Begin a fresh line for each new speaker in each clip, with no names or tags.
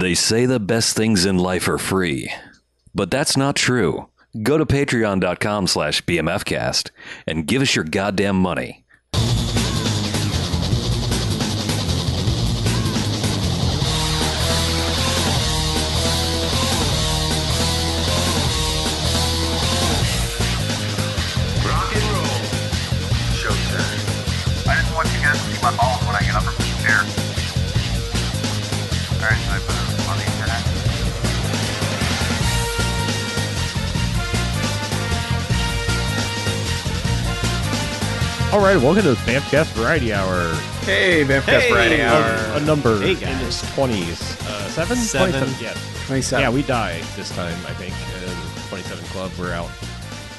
They say the best things in life are free, but that's not true. Go to patreon.com slash bmfcast and give us your goddamn money.
Right, welcome to the Bamfcast Variety Hour.
Hey, Bamfcast
Hey.
Variety Hour.
A, a number
Hey,
in
guys.
its 20s. Uh, seven?
Seven.
27? Yeah.
27.
yeah, we die this time, I think. Uh, 27 Club, we're out.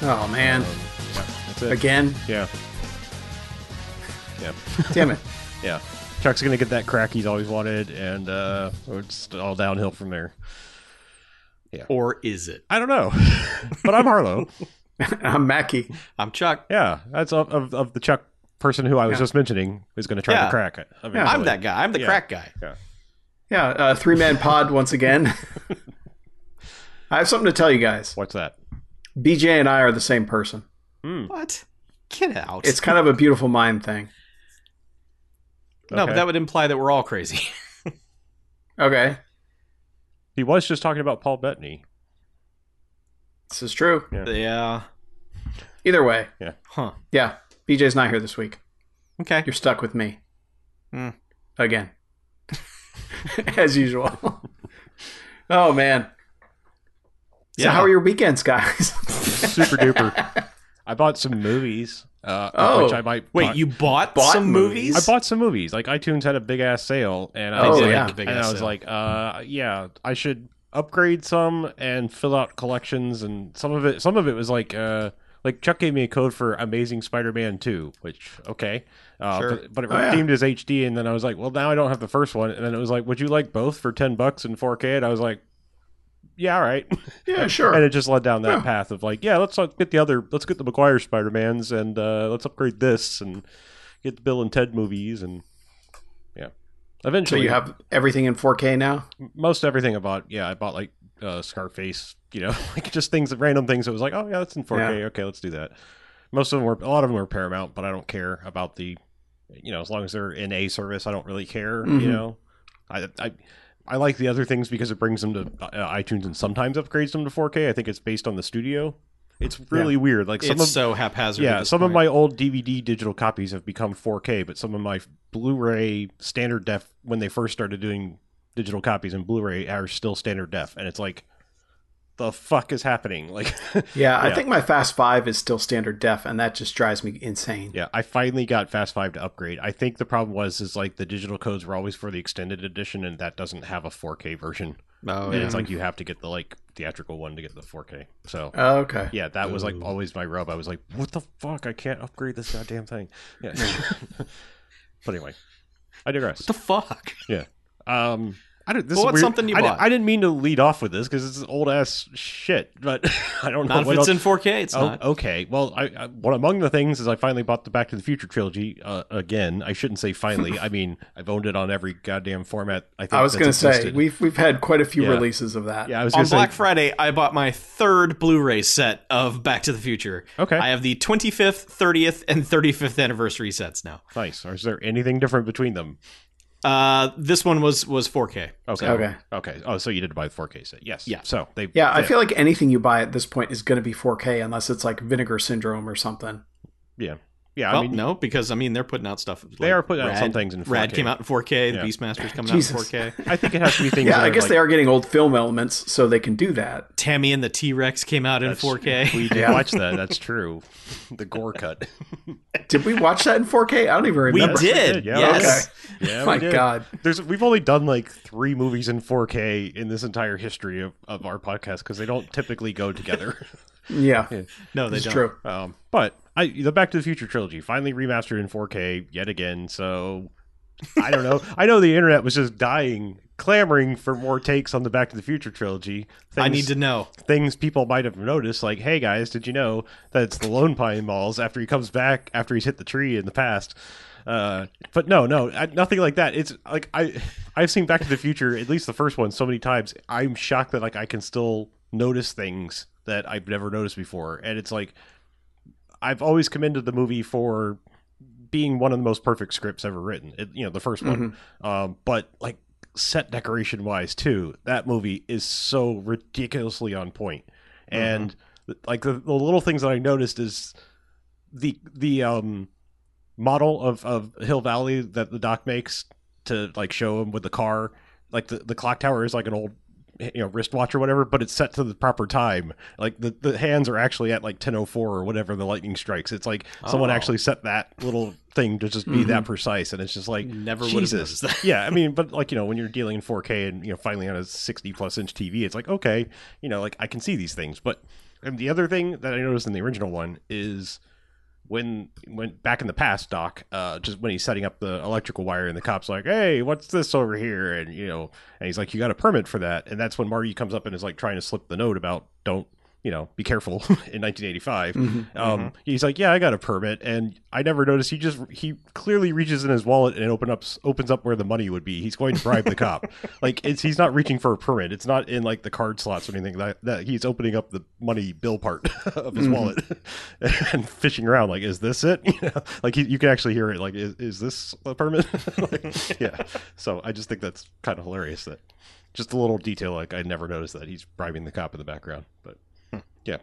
oh, man.
Um, yeah, that's it.
Again?
Yeah. Yeah.
Damn it.
Yeah. Chuck's going to get that crack he's always wanted, and uh, it's all downhill from there. Yeah.
Or is it?
I don't know. but I'm Harlow.
I'm Mackie.
I'm Chuck.
Yeah, that's of, of, of the Chuck person who I was
Yeah.
just mentioning is going to try
Yeah.
to crack it.
I'm that guy. I'm the
Yeah.
crack guy.
Yeah, uh, three man pod once again. I have something to tell you guys.
What's that?
BJ and I are the same person.
What? Get out.
It's kind of a beautiful mind thing.
no, but that would imply that we're all crazy.
Okay,
He was just talking about Paul Bettany.
this is true.
yeah.
Either way, Yeah.
Huh.
yeah, BJ's not here this week.
Okay.
You're stuck with me.
Hmm.
Again. As usual. oh, man. So,
Yeah.
how are your weekends, guys?
Super duper. I bought some movies. Uh,
Oh.
which I might
Wait,
talk-
you bought,
Bought
some
movies?
movies?
I bought some movies. Like iTunes had a big ass sale, and I
Oh,
was
They
like,
yeah.
have a big
and I was
sale.
like, uh, yeah, I should upgrade some and fill out collections, and some of it, some of it was like, uh, like Chuck gave me a code for Amazing Spider-Man Two, which okay, uh,
Sure.
but, but it
Oh, yeah.
redeemed as HD, and then I was like, well, now I don't have the first one, and then it was like, would you like both for ten bucks in 4K? And I was like. Yeah, all right.
yeah, sure.
and it just led down that
Yeah.
path of like, yeah, let's uh, get the other, let's get the Maguire Spider Mans, and uh, let's upgrade this, and get the Bill and Ted movies, and yeah. Eventually.
So you have everything in 4K now?
most everything I bought. Yeah, I bought like uh, Scarface, you know, like just things, random things. It was like, oh yeah, that's in 4K.
Yeah.
Okay, let's do that. Most of them were, a lot of them were Paramount, but I don't care about the, you know, as long as they're in a service, I don't really care.
Mhm.
You know, I, I, I like the other things because it brings them to uh, iTunes and sometimes upgrades them to 4K. I think it's based on the studio. It's really weird. Like some
it's
of
so haphazard.
yeah, some of my old DVD digital copies have become 4K, but some of my Blu-ray standard def when they first started doing digital copies and Blu-ray are still standard def, and it's like, the fuck is happening? Like,
Yeah, I think my Fast Five is still standard def, and that just drives me insane.
yeah, I finally got Fast Five to upgrade. I think the problem was is like the digital codes were always for the extended edition, and that doesn't have a 4K version.
Oh,
And
yeah.
it's like you have to get the like theatrical one to get the 4K. So
Oh, okay.
yeah, that was like always my rub. I was like, what the fuck? I can't upgrade this goddamn thing. Yeah. but anyway, I digress.
What the fuck?
Um, I don't. This
Well,
is
what's something you
I,
bought?
I didn't mean to lead off with this because it's old ass shit, but I don't know.
Not if it's
else-
in 4K. It's
Oh,
not.
okay. Well, I, I one among the things is I finally bought the Back to the Future trilogy uh, again. I shouldn't say finally. I mean, I've owned it on every goddamn format. I think
I was going to say we've we've had quite a few
Yeah.
releases of that.
Yeah, I was
On
going
Black
say.
Friday, I bought my third Blu-ray set of Back to the Future.
Okay.
I have the 25th, 30th, and 35th anniversary sets now.
Nice. Or is there anything different between them?
Uh, this one was was 4K.
Okay.
Okay.
Okay. Oh, so you did buy the 4K set? Yes.
Yeah.
So they.
Yeah, I
fit.
feel like anything you buy at this point is going to be 4K unless it's like Vinegar Syndrome or something.
Yeah. Yeah.
well,
I mean,
no, because I mean they're putting out stuff.
They are putting out some things in
Rad
4K.
came out in 4K.
Yeah.
The Beastmaster's coming
Jesus.
out in 4K.
I think it has to be things.
Yeah,
that
I guess
like,
they are getting old film elements, so they can do that.
Tammy and the T Rex came out in 4K.
We did
Yeah.
watch that. That's true. The gore cut.
Did we watch that in 4K? I don't even remember.
We did.
Yeah,
yes.
Yeah,
My
we did.
God.
There's we've only done like three movies in 4K in this entire history of, of our podcast because they don't typically go together.
Yeah,
No, they
it's
don't.
true.
um, but I the Back to the Future trilogy finally remastered in 4K yet again. So I don't know. I know the internet was just dying, clamoring for more takes on the Back to the Future trilogy.
I need to know.
things people might have noticed, like, hey guys, did you know that it's the Lone Pine Malls after he comes back after he's hit the tree in the past? Uh, but no, no, I, nothing like that. It's like I, I've seen Back to the Future, at least the first one, so many times. I'm shocked that like I can still notice things that I've never noticed before, and it's like I've always commended the movie for being one of the most perfect scripts ever written. It, you know, the 1st one, um, but like set decoration wise too, that movie is so ridiculously on point. And like the, the little things that I noticed is the the um model of of Hill Valley that the doc makes to like show him with the car. Like the, the clock tower is like an old you know wristwatch or whatever, but it's set to the proper time. Like the, the hands are actually at like ten oh four or whatever the lightning strikes. It's like someone
Oh.
actually set that little thing to just be that mm-hmm. precise, and it's just like
Never would have
Jesus.
that.
yeah, I mean, but like you know, when you're dealing in 4K and you know finally on a 60 plus inch TV, it's like okay, you know, like I can see these things. But and the other thing that I noticed in the original one is when when back in the past, Doc, uh, just when he's setting up the electrical wire, and the cops like, "Hey, what's this over here?" and you know, and he's like, "You got a permit for that?" And that's when Marty comes up and is like trying to slip the note about don't you know be careful in 1985. Mm-hmm. Um, mm-hmm. He's like, "Yeah, I got a permit," and I never noticed. He just he clearly reaches in his wallet and it open up opens up where the money would be. He's going to bribe the cop. Like it's he's not reaching for a permit. It's not in like the card slots or anything like that. He's opening up the money bill part of his mm-hmm. wallet and fishing around. Like, is this it? You know, like he, you can actually hear it. Like, is, is this a permit? like, yeah. So I just think that's kind of hilarious. That just a little detail. Like I never noticed that he's bribing the cop in the background. But yeah.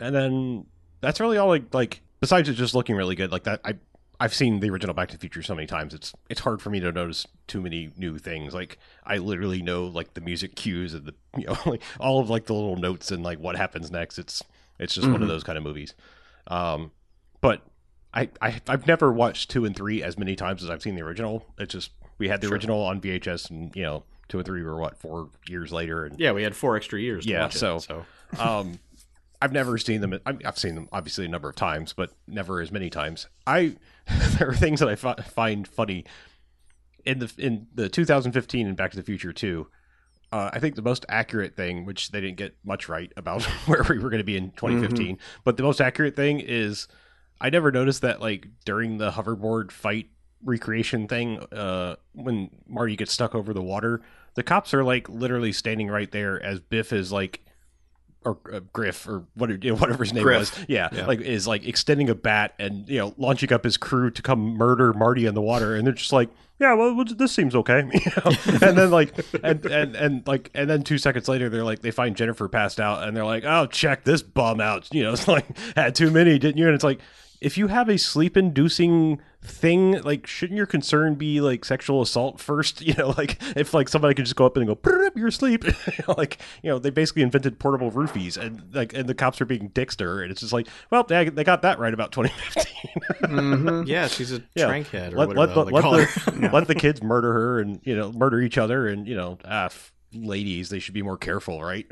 And then that's really all. Like, like besides it just looking really good. Like that. I I've seen the original Back to the Future so many times. It's it's hard for me to notice too many new things. Like I literally know like the music cues and the you know like all of like the little notes and like what happens next. It's it's just one of those kind of movies. Um, but I, I I've never watched two and three as many times as I've seen the original. It's just we had the original on VHS, and you know two and three were what four years later, and
Yeah, we had four extra years. To
Yeah,
watch it,
so-
so
um, I've never seen them. I've seen them obviously a number of times, but never as many times. I there are things that I find funny in the in the 2015 and Back to the Future too. Uh, I think the most accurate thing, which they didn't get much right about where we were going to be in 2015, but the most accurate thing is I never noticed that like during the hoverboard fight recreation thing, uh, when Marty gets stuck over the water, the cops are like literally standing right there as Biff is like or uh, Griff or what, you know, whatever his name
Griff.
was, yeah, like is like extending a bat and you know launching up his crew to come murder Marty in the water, and they're just like, yeah, well, well, this seems okay, you know? and then like, and, and and like, and then two seconds later, they're like, they find Jennifer passed out, and they're like, oh, check this bum out, you know, it's like had too many, didn't you? And it's like, if you have a sleep inducing thing, like shouldn't your concern be like sexual assault first? You know, like if like somebody could just go up and go, "Brrr, you're asleep. Like, you know, they basically invented portable roofies and like and the cops are being dicks to her and it's just like, well, they, they got that right about 2015.
yeah, she's a
Yeah.
trankhead or
let,
whatever
let,
the
the,
hell they
let, the,
her.
let the kids murder her and, you know, murder each other and, you know, ah, f- ladies, they should be more careful, right?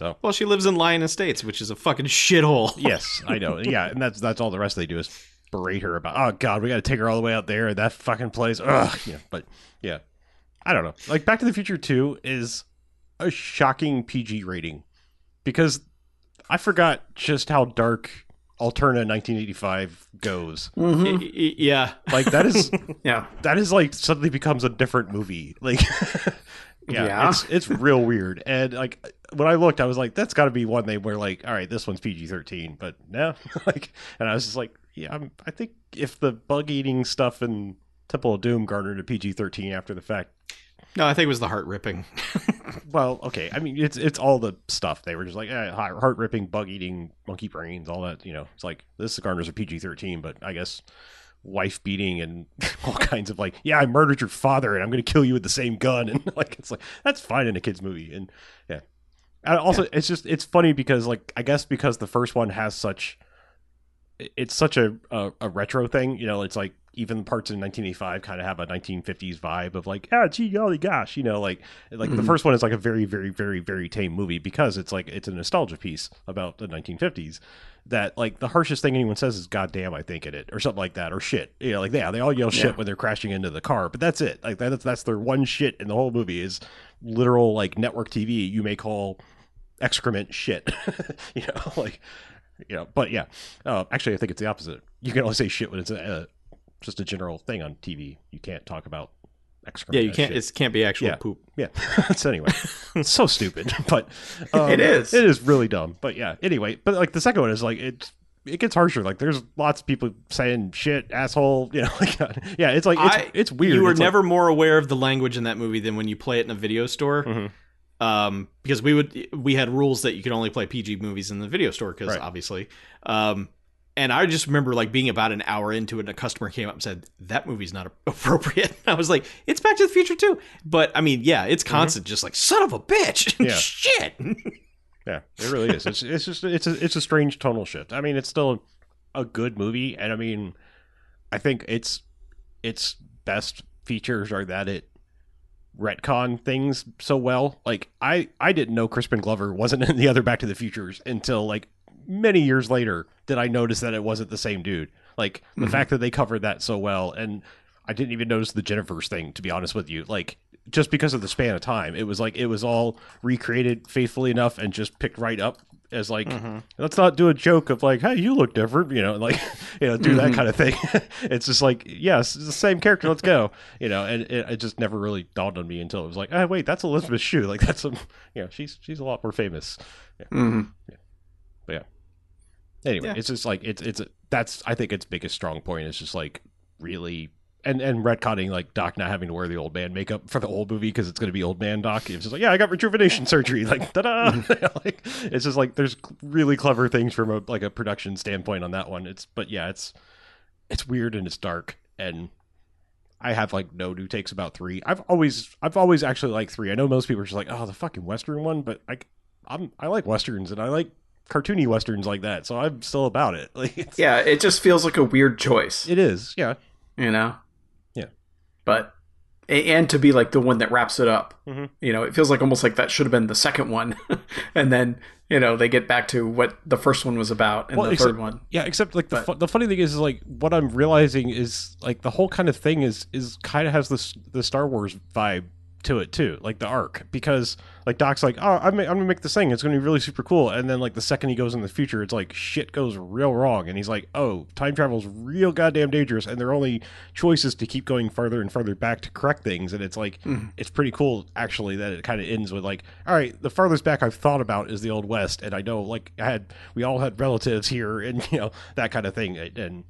So
Well, she lives in Lyon Estates, which is a fucking shithole.
Yes, I know. Yeah, and that's that's all the rest they do is berate her about. Oh God, we got to take her all the way out there. That fucking place. Ugh. Yeah, but yeah, I don't know. Like Back to the Future Two is a shocking PG rating because I forgot just how dark Alterna 1985 goes. Mm-hmm.
Y- y- yeah.
Like that is
Yeah.
that is like suddenly becomes a different movie. Like, yeah,
Yeah.
it's it's real weird. And like when I looked, I was like, that's got to be one they were like, all right, this one's PG thirteen. But no, like, and I was just like, yeah, I'm, I think if the bug eating stuff in Temple of Doom garnered a PG thirteen after the fact,
No, I think it was the heart ripping.
well, okay. I mean, it's it's all the stuff they were just like eh, heart ripping, bug eating, monkey brains, all that. You know, it's like this garners a PG thirteen, but I guess wife beating and all kinds of like, yeah, I murdered your father and I'm going to kill you with the same gun, and like it's like that's fine in a kids movie, and yeah. And also, it's just it's funny because like I guess because the first one has such it's such a, a a retro thing, you know. It's like even the parts in 1985 kind of have a 1950s vibe of like, ah, gee, golly gosh, you know, like like the first one is like a very, very, very, very tame movie because it's like it's a nostalgia piece about the 1950s. That like the harshest thing anyone says is "goddamn," I think in it, or something like that, or shit. You know, like yeah, they all yell shit
Yeah.
when they're crashing into the car, but that's it. Like that's that's their one shit in the whole movie is literal like network TV you may call excrement shit. you know, like you know. But yeah, uh, actually, I think it's the opposite. You can only say shit when it's a, uh, just a general thing on TV. You can't talk about excrement.
Yeah, you can't. It can't be actual
Yeah.
poop.
Yeah. so anyway, it's so stupid, but um,
It is.
It is really dumb. But yeah. Anyway, but like the second one is like it. It gets harsher. Like there's lots of people saying shit, asshole. You know, like yeah. It's like it's,
I-
it's weird.
You were
It's like-
never more aware of the language in that movie than when you play it in a video store.
Mhm.
Um, because we would we had rules that you could only play PG movies in the video store because
Right.
obviously. Um, and I just remember like being about an hour into it, and a customer came up and said that movie's not appropriate. I was like, it's Back to the Future too. But I mean, yeah, it's constant, just like son of a bitch,
Mm-hmm. Yeah.
shit.
Yeah, it really is. It's it's just it's a it's a strange tonal shift. I mean, it's still a good movie, and I mean, I think its its best features are that it retcon things so well. Like I I didn't know Crispin Glover wasn't in the other Back to the Futures until like many years later did I notice that it wasn't the same dude. Like the mm-hmm. fact that they covered that so well, and I didn't even notice the Jennifer's thing. To be honest with you, like just because of the span of time, it was like it was all recreated faithfully enough and just picked right up as like mm-hmm. let's not do a joke of like hey you look different you know and like you know do that mm-hmm. kind of thing. It's just like yes it's the same character let's go you know and it, it just never really dawned on me until it was like oh wait that's elizabeth shue. Like that's a you know she's she's a lot more famous.
Hmm
but yeah anyway
Yeah.
it's just like it's it's a, that's i think its biggest strong point is just like really and and retconning like Doc not having to wear the old man makeup for the old movie because it's going to be old man Doc. It's just like, yeah, I got rejuvenation surgery. Like, ta-da! Mm-hmm. like, it's just like there's really clever things from a like a production standpoint on that one. It's but yeah, it's it's weird and it's dark and I have like no new takes about three. I've always I've always actually liked three. I know most people are just like, oh, the fucking western one, but like I'm I like westerns and I like cartoony westerns like that, so I'm still about it. Like,
Yeah, it just feels like a weird choice,
it is. Yeah,
you know.
Yeah.
But and to be like the one that wraps it up,
Mhm.
you know, it feels like almost like that should have been the second one, and then you know they get back to what the first one was about in
Well,
the
except-
third one.
Yeah, except like the
But-
fu- the funny thing is, is like what I'm realizing is like the whole kind of thing is is kind of has this the Star Wars vibe to it too, like the arc because like Doc's like, oh, I'm, I'm gonna make this thing, it's gonna be really super cool, and then like the second he goes in the future, it's like shit goes real wrong, and he's like, oh, time travel's real goddamn dangerous, and their only choice is to keep going further and further back to correct things, and it's like hmm. it's pretty cool actually that it kind of ends with like, all right, the farthest back I've thought about is the old west, and I know like I had we all had relatives here, and you know that kind of thing, and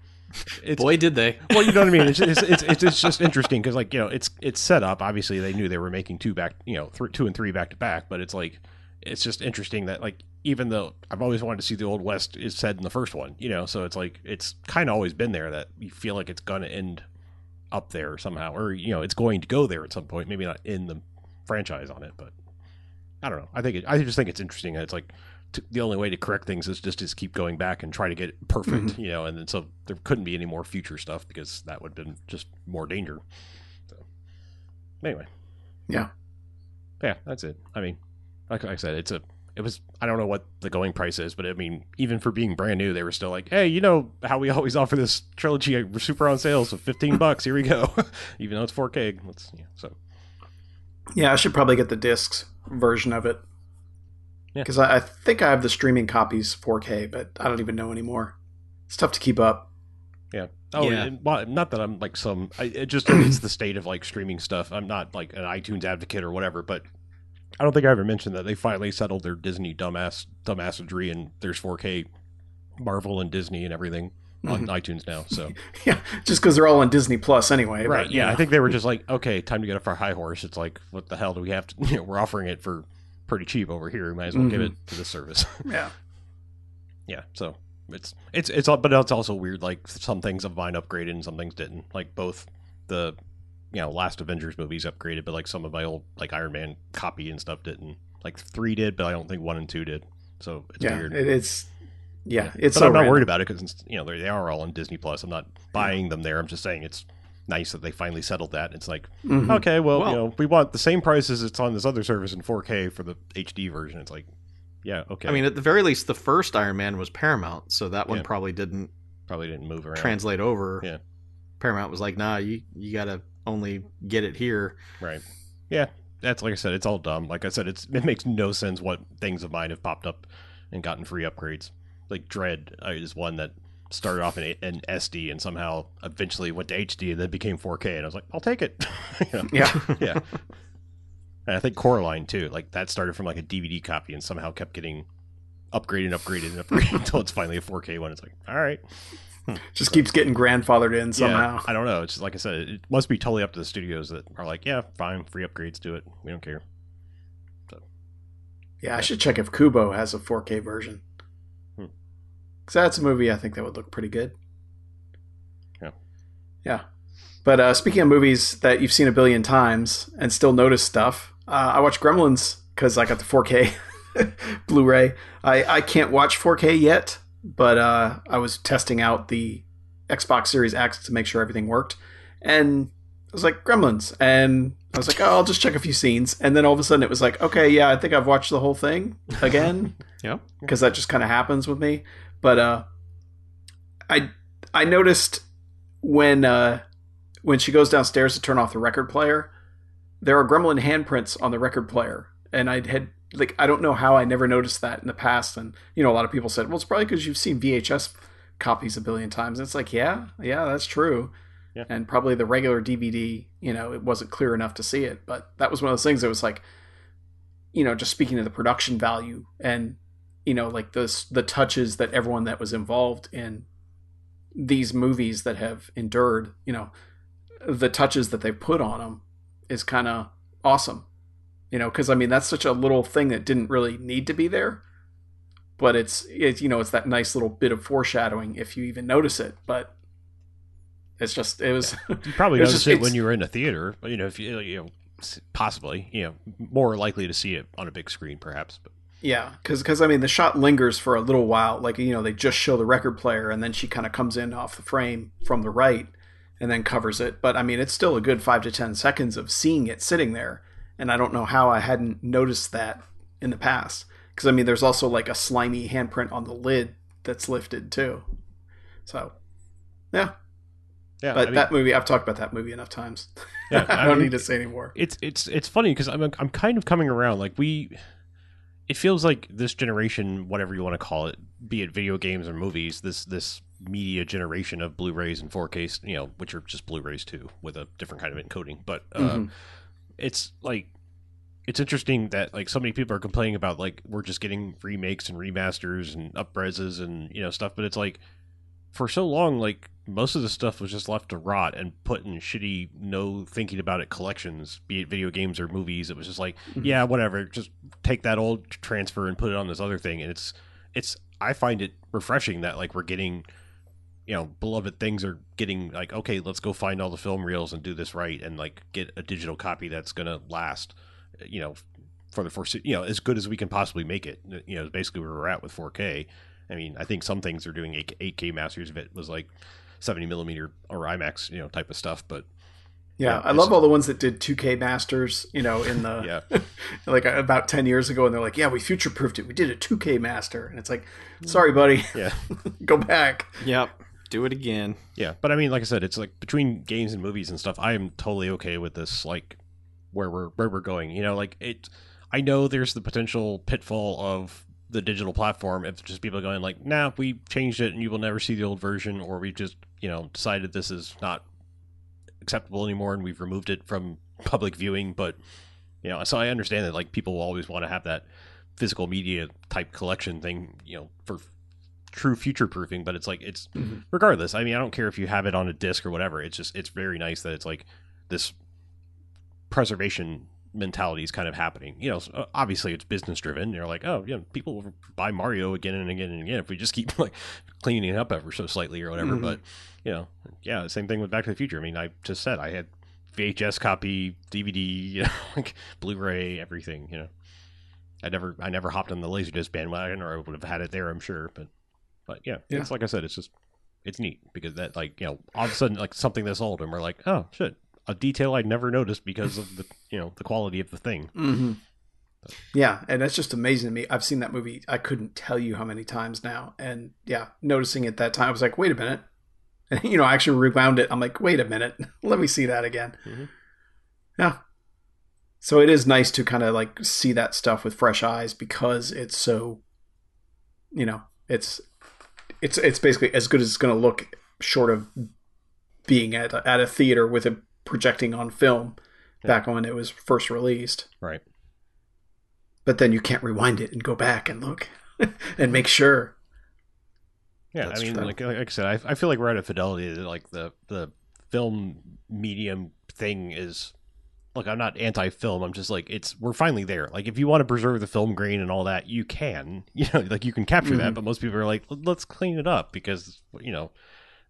it's
Boy, did they.
well, you know what I mean. It's it's it's, it's, it's just interesting because like you know it's it's set up. Obviously, they knew they were making two back, you know, th- two and three back to back. But it's like it's just interesting that like even though I've always wanted to see the old west is said in the first one, you know, so it's like it's kind of always been there that you feel like it's gonna end up there somehow, or you know, it's going to go there at some point. Maybe not in the franchise on it, but I don't know. I think it, I just think it's interesting. that It's like t- the only way to correct things is just to keep going back and try to get it perfect, you know. And then so there couldn't be any more future stuff because that would have been just more danger. So anyway,
Yeah.
yeah, that's it. I mean, like I said, it's a. It was. I don't know what the going price is, but I mean, even for being brand new, they were still like, "Hey, you know how we always offer this trilogy uh, super on sale, so fifteen bucks. Here we go." even though it's four K, let's yeah, so
Yeah, I should probably get the discs version of it.
Yeah.
Because I, I think I have the streaming copies 4K, but I don't even know anymore. It's tough to keep up.
Yeah. Oh,
Yeah.
and- well, not that I'm like some. I, it just it's the state of like streaming stuff. I'm not like an iTunes advocate or whatever, but I don't think I ever mentioned that they finally settled their Disney dumbass dumbassery, and there's 4K Marvel and Disney and everything on mm-hmm. iTunes now. So
Yeah, just because they're all on Disney Plus anyway.
right,
but,
yeah,
you
I think they were just like, okay, time to get off our high horse. It's like, what the hell do we have to? You know, we're offering it for pretty cheap over here. We might as well give it mm-hmm. to the service.
Yeah.
yeah so it's it's it's all but it's also weird like some things of mine upgraded and some things didn't. Like both the you know last avengers movies upgraded but like some of my old like iron man copy and stuff didn't. Like three did but i don't think one and two did. So it's
Yeah,
weird.
it, it's yeah, it's
but
so
i'm not
random.
worried about it because you know they they are all on disney plus. I'm not buying them there. I'm just saying it's nice that they finally settled that it's like
Mhm.
okay well,
Well-
you know we want the same price as it's on this other service in 4k for the hd version it's like yeah okay
I mean, at the very least, the first Iron Man was Paramount, so that one
Yeah.
probably didn't
probably didn't move around
translate over.
Yeah.
Paramount was like, "Nah, you you gotta only get it here."
Right. Yeah. That's like I said, it's all dumb. Like I said, it's it makes no sense what things of mine have popped up and gotten free upgrades. like Dread uh, is one that started off in, in SD and somehow eventually went to HD and then became 4K, and I was like, I'll take it. You know?
Yeah.
yeah. And I think Coraline too. Like that started from like a DVD copy and somehow kept getting upgraded and upgraded and upgraded until it's finally a 4K one. It's like, all right, hmm.
Just keeps getting grandfathered in somehow.
Yeah, I don't know. It's just, like I said, it must be totally up to the studios that are like, yeah, fine, free upgrades, do it. We don't care.
Yeah, I should check if Kubo has a 4K version. Because that's a movie I think that would look pretty good.
Yeah.
Yeah. But uh, speaking of movies that you've seen a billion times and still notice stuff, uh, I watched Gremlins because I got the 4K Blu-ray. I, I can't watch 4K yet, but uh, I was testing out the Xbox Series X to make sure everything worked, and I was like Gremlins, and I was like, oh, I'll just check a few scenes, and then all of a sudden it was like, okay, yeah, I think I've watched the whole thing again,
Yeah.
because that just kind of happens with me. But uh, I I noticed when uh, when she goes downstairs to turn off the record player, there are gremlin handprints on the record player, and I had like I don't know how I never noticed that in the past, and you know a lot of people said, well, it's probably because you've seen VHS copies a billion times. And it's like, yeah, yeah, that's true.
Yeah.
And probably the regular DVD, you know, it wasn't clear enough to see it, but that was one of those things that was like, you know, just speaking of the production value and you know, like the the touches that everyone that was involved in these movies that have endured, you know, the touches that they put on them is kind of awesome. You know, because I mean that's such a little thing that didn't really need to be there, but it's it's you know it's that nice little bit of foreshadowing if you even notice it. But it's just it was
You probably
It was
noticed
just-
it when you were in a theater. You know, if you, you know, possibly, you know, more likely to see it on a big screen, perhaps. But
Yeah, because I mean the shot lingers for a little while. Like you know they just show the record player and then she kind of comes in off the frame from the right and then covers it. But I mean it's still a good five to ten seconds of seeing it sitting there, and I don't know how I hadn't noticed that in the past. Because I mean there's also like a slimy handprint on the lid that's lifted too. So yeah,
yeah,
but
I mean,
that movie I've talked about that movie enough times.
Yeah,
I
I
don't
mean-
need to say anymore.
it's it's it's funny because I'm I'm kind of coming around. Like we, it feels like this generation, whatever you want to call it, be it video games or movies, this this media generation of Blu-rays and 4Ks, you know, which are just Blu-rays too, with a different kind of encoding. But uh,
Mhm.
it's like it's interesting that like so many people are complaining about like we're just getting remakes and remasters and upreses and you know stuff but it's like for so long like most of the stuff was just left to rot and put in shitty no thinking about it collections be it video games or movies. It was just like
Mhm.
yeah whatever just take that old transfer and put it on this other thing. And it's it's i find it refreshing that like we're getting you know beloved things are getting like okay let's go find all the film reels and do this right and like get a digital copy that's gonna last you know for the first you know as good as we can possibly make it. You know basically where we're at with 4k i mean i think some things are doing 8, 8k masters of it was like 70 millimeter or imax you know type of stuff but
Yeah,
Yeah,
I love all the ones that did 2K Masters, you know, in the
yeah
like uh, about 10 years ago and they're like, "Yeah, we future-proofed it. We did a 2K Master." And it's like, "Sorry, buddy.
yeah
Go back."
Yep. Do it again.
Yeah, but I mean, like I said, it's like between games and movies and stuff. I am totally okay with this, like where we're where we're going. You know, like it. I know there's the potential pitfall of the digital platform if just people are going like, "Nah, we changed it, and you will never see the old version," or we just you know decided this is not acceptable anymore, and we've removed it from public viewing. But you know, so I understand that like people always want to have that physical media type collection thing, you know, for true future proofing. But it's like it's
Mhm.
regardless i mean i don't care if you have it on a disc or whatever it's just it's very nice that it's like this preservation mentality is kind of happening you know uh, obviously it's business driven you're like oh yeah people will buy mario again and again and again if we just keep like cleaning it up ever so slightly or whatever
Mhm.
but you know yeah same thing with back to the future i mean i just said i had vhs copy dvd you know like blu-ray everything you know i never i never hopped on the laserdisc bandwagon or i would have had it there i'm sure but but yeah,
Yeah.
it's like I said, it's just it's neat because that like you know all of a sudden like something this old and we're like oh shit a detail I'd never noticed because of the you know the quality of the thing.
Mm-hmm. Yeah, and that's just amazing to me. I've seen that movie. I couldn't tell you how many times now. And yeah, noticing it that time, I was like, "Wait a minute." And, you know, I actually rewound it. I'm like, "Wait a minute. Let me see that again."
Mhm.
Yeah. So it is nice to kind of like see that stuff with fresh eyes because it's so you know, it's it's it's basically as good as it's going to look, short of being at a, at a theater with it projecting on film back when it was first released.
Right.
But then you can't rewind it and go back and look and make sure.
Yeah,
That's
I mean, like, like I said, I, I feel like we're at a fidelity that like the the film medium thing is. Look, I'm not anti-film. I'm just like it's. We're finally there. Like, if you want to preserve the film grain and all that, you can. You know, like you can capture that.
Mhm.
But most people are like, let's clean it up because you know,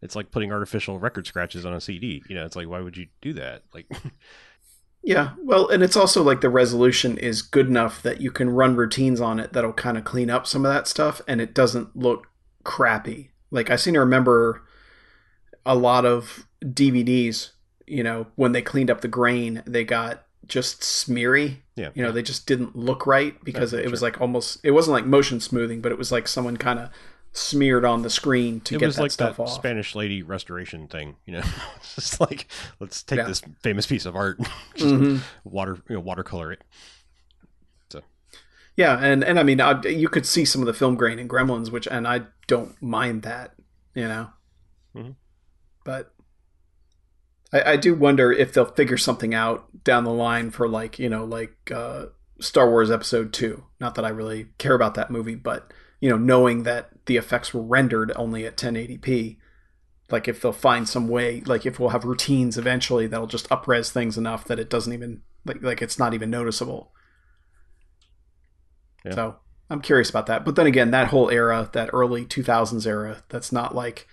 it's like putting artificial record scratches on a CD. You know, it's like why would you do that? Like,
Yeah, well, and it's also like the resolution is good enough that you can run routines on it that'll kind of clean up some of that stuff, and it doesn't look crappy. Like I seem to remember a lot of DVDs. You know, when they cleaned up the grain, they got just smeary.
yeah,
You know, they just didn't look right because
Yeah,
it was
sure.
like almost. It wasn't like motion smoothing, but it was like someone kind of smeared on the screen to
it
get
was
that
like
stuff
that
off.
Spanish lady restoration thing. You know, it's just like let's take
Yeah.
this famous piece of art, just
Mhm.
water, you know, watercolor it.
Yeah, and and I mean, I, you could see some of the film grain in Gremlins, which and I don't mind that, you know.
Mhm.
But I, I do wonder if they'll figure something out down the line for like you know like uh, Star Wars Episode Two. Not that I really care about that movie, but you know, knowing that the effects were rendered only at 1080p, like if they'll find some way, like if we'll have routines eventually that'll just upres things enough that it doesn't even like like it's not even noticeable.
Yeah.
So I'm curious about that. But then again, that whole era, that early 2000s era, that's not like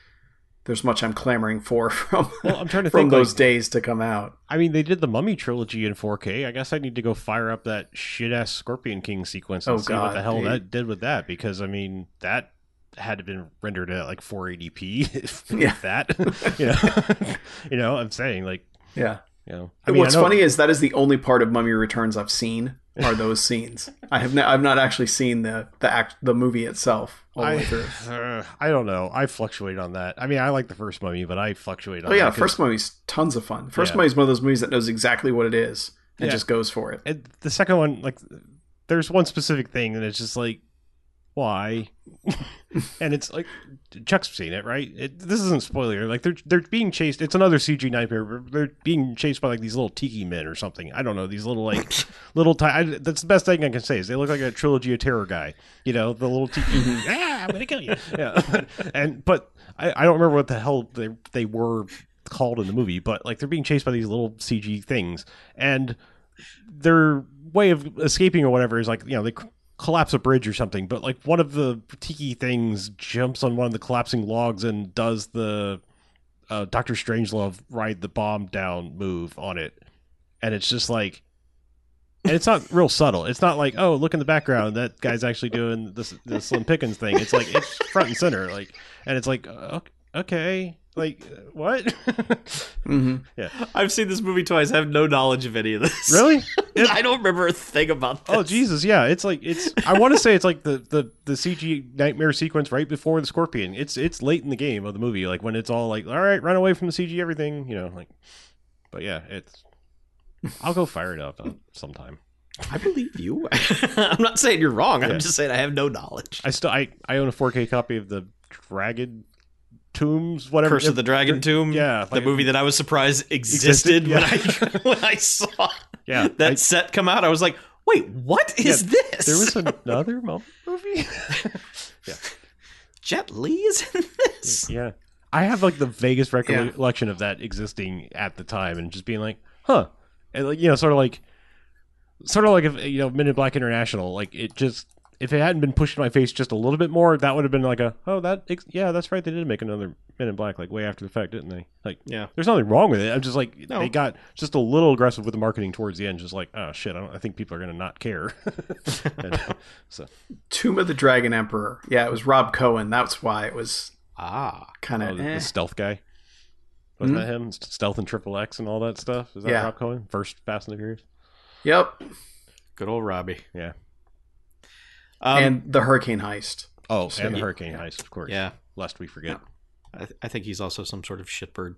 there's much I'm clamoring for from
Well, I'm trying to
from
think.
those
like,
days to come out.
I mean, they did the Mummy trilogy in 4K. I guess I need to go fire up that shit ass Scorpion King sequence and
Oh,
see what the hell
dude.
that did with that. Because I mean, that had to been rendered at like 480p. If
Yeah.
that, you know, you know, I'm saying like,
Yeah.
you know, I mean,
What's funny is that is the only part of Mummy Returns I've seen are those scenes. I have not, I've not actually seen the the act the movie itself all the way
I,
through.
uh, I don't know. I fluctuate on that. I mean, I like the first Mummy, but I fluctuate on
Oh yeah, first movie's tons of fun. First
Yeah.
movie's one of those movies that knows exactly what it is and
Yeah.
just goes for it.
And the second one, like, there's one specific thing, and it's just like, why? and it's like Chuck's seen it, right? It, this isn't spoiler. Like they're they're being chased. It's another CG nightmare. They're being chased by like these little tiki men or something. I don't know. These little like little. Ti- I, that's the best thing I can say is they look like a trilogy of terror guy. You know, the little tiki. ah, I'm gonna kill you. Yeah, and but I, I don't remember what the hell they they were called in the movie, but like they're being chased by these little CG things, and their way of escaping or whatever is like you know they collapse a bridge or something but like one of the tiki things jumps on one of the collapsing logs and does the uh, dr strangelove ride the bomb down move on it. And it's just like and it's not real subtle. It's not like oh look in the background that guy's actually doing this the slim pickens thing. It's like it's front and center like and it's like okay like uh, what
hmm
I've seen this movie twice. I have no knowledge of any of this.
really
I don't remember a thing about this.
Oh Jesus, yeah, it's like it's. I want to say it's like the the the CG nightmare sequence right before the scorpion. It's it's late in the game of the movie, like when it's all like, all right, run away from the CG, everything, you know, like. But yeah, it's. I'll go fire it up uh, sometime.
I believe you. I'm not saying you're wrong.
Yeah.
I'm just saying I have no knowledge.
I still I I own a 4K copy of the Dragon Tombs, whatever.
Curse of the Dragon Tomb.
Yeah,
the
like-
movie that I was surprised existed,
Existed,
when. I when I saw
Yeah,
that
I-
set come out. I was like, wait, what is this?
There was another mo- movie.
Jet Li is in this.
Yeah. I have like the vaguest recollection of that existing at the time and just being like, huh. And like, you know, sort of like, sort of like if, you know, Men in Black International, like it just, if it hadn't been pushed in my face just a little bit more, that would have been like a, oh, that, yeah, that's right. They did make another Men in Black like way after the fact, didn't they? Like,
Yeah.
there's nothing wrong with it. I'm just like,
No.
they got just a little aggressive with the marketing towards the end. Just like, oh shit, I, don't, I think people are going to not care. And so,
Tomb of the Dragon Emperor. Yeah, it was Rob Cohen. That's why it was
Ah,
kind
oh,
of
the,
eh.
the stealth guy. Wasn't
Mhm.
that him? Stealth and Triple X and all that stuff. Is that
Yeah.
Rob Cohen? First Fast and the Furious.
Yep.
good old Robbie.
Yeah.
Um,
and the Hurricane Heist.
Oh,
So
and the Hurricane Heist, of course.
yeah,
Lest we forget.
I, th- I think he's also some sort of shitbird.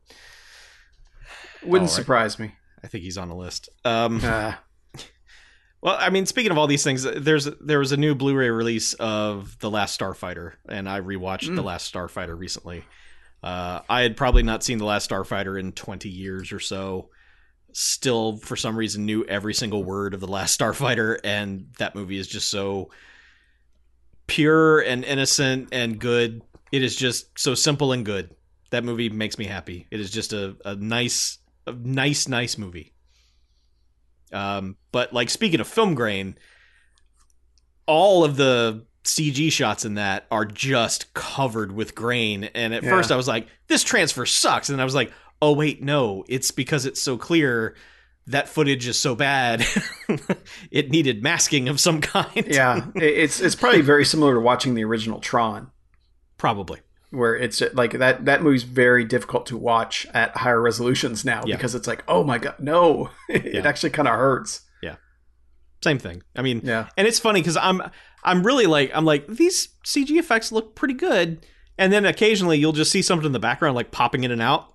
Wouldn't
right.
surprise me.
I think he's on the list. Um,
Uh,
Well, I mean, speaking of all these things, there's there was a new Blu-ray release of The Last Starfighter, and I rewatched The Last Starfighter recently. Uh, I had probably not seen The Last Starfighter in 20 years or so. Still, for some reason, knew every single word of The Last Starfighter, and that movie is just so pure and innocent and good. It is just so simple and good. That movie makes me happy. It is just a, a nice, a nice, nice movie. Um, but like speaking of film grain, all of the CG shots in that are just covered with grain. And at
Yeah.
first I was like, this transfer sucks. And I was like, oh wait, no, it's because it's so clear. That footage is so bad. it needed masking of some kind.
Yeah, it's it's probably very similar to watching the original Tron,
Probably.
where it's like that that movie's very difficult to watch at higher resolutions now
Yeah.
because it's like, oh my god, no, it
Yeah.
actually kind of hurts. Yeah.
Same thing. I mean,
Yeah,
and it's funny because I'm I'm really like I'm like these CG effects look pretty good, and then occasionally you'll just see something in the background like popping in and out,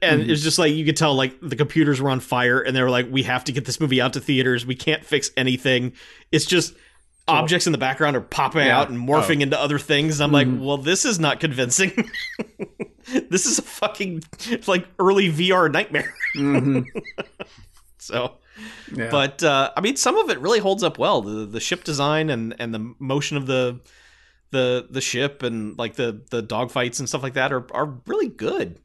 and
Mhm.
it's just like you could tell like the computers were on fire, and they were like, we have to get this movie out to theaters. We can't fix anything. It's just objects in the background are popping
Yeah.
out and morphing into other things. I'm like,
Mhm.
well, this is not convincing. this is a fucking like early VR nightmare.
hmm
So
yeah.
but uh, I mean, some of it really holds up well. The the ship design and and the motion of the the the ship and like the the dogfights and stuff like that are are really good.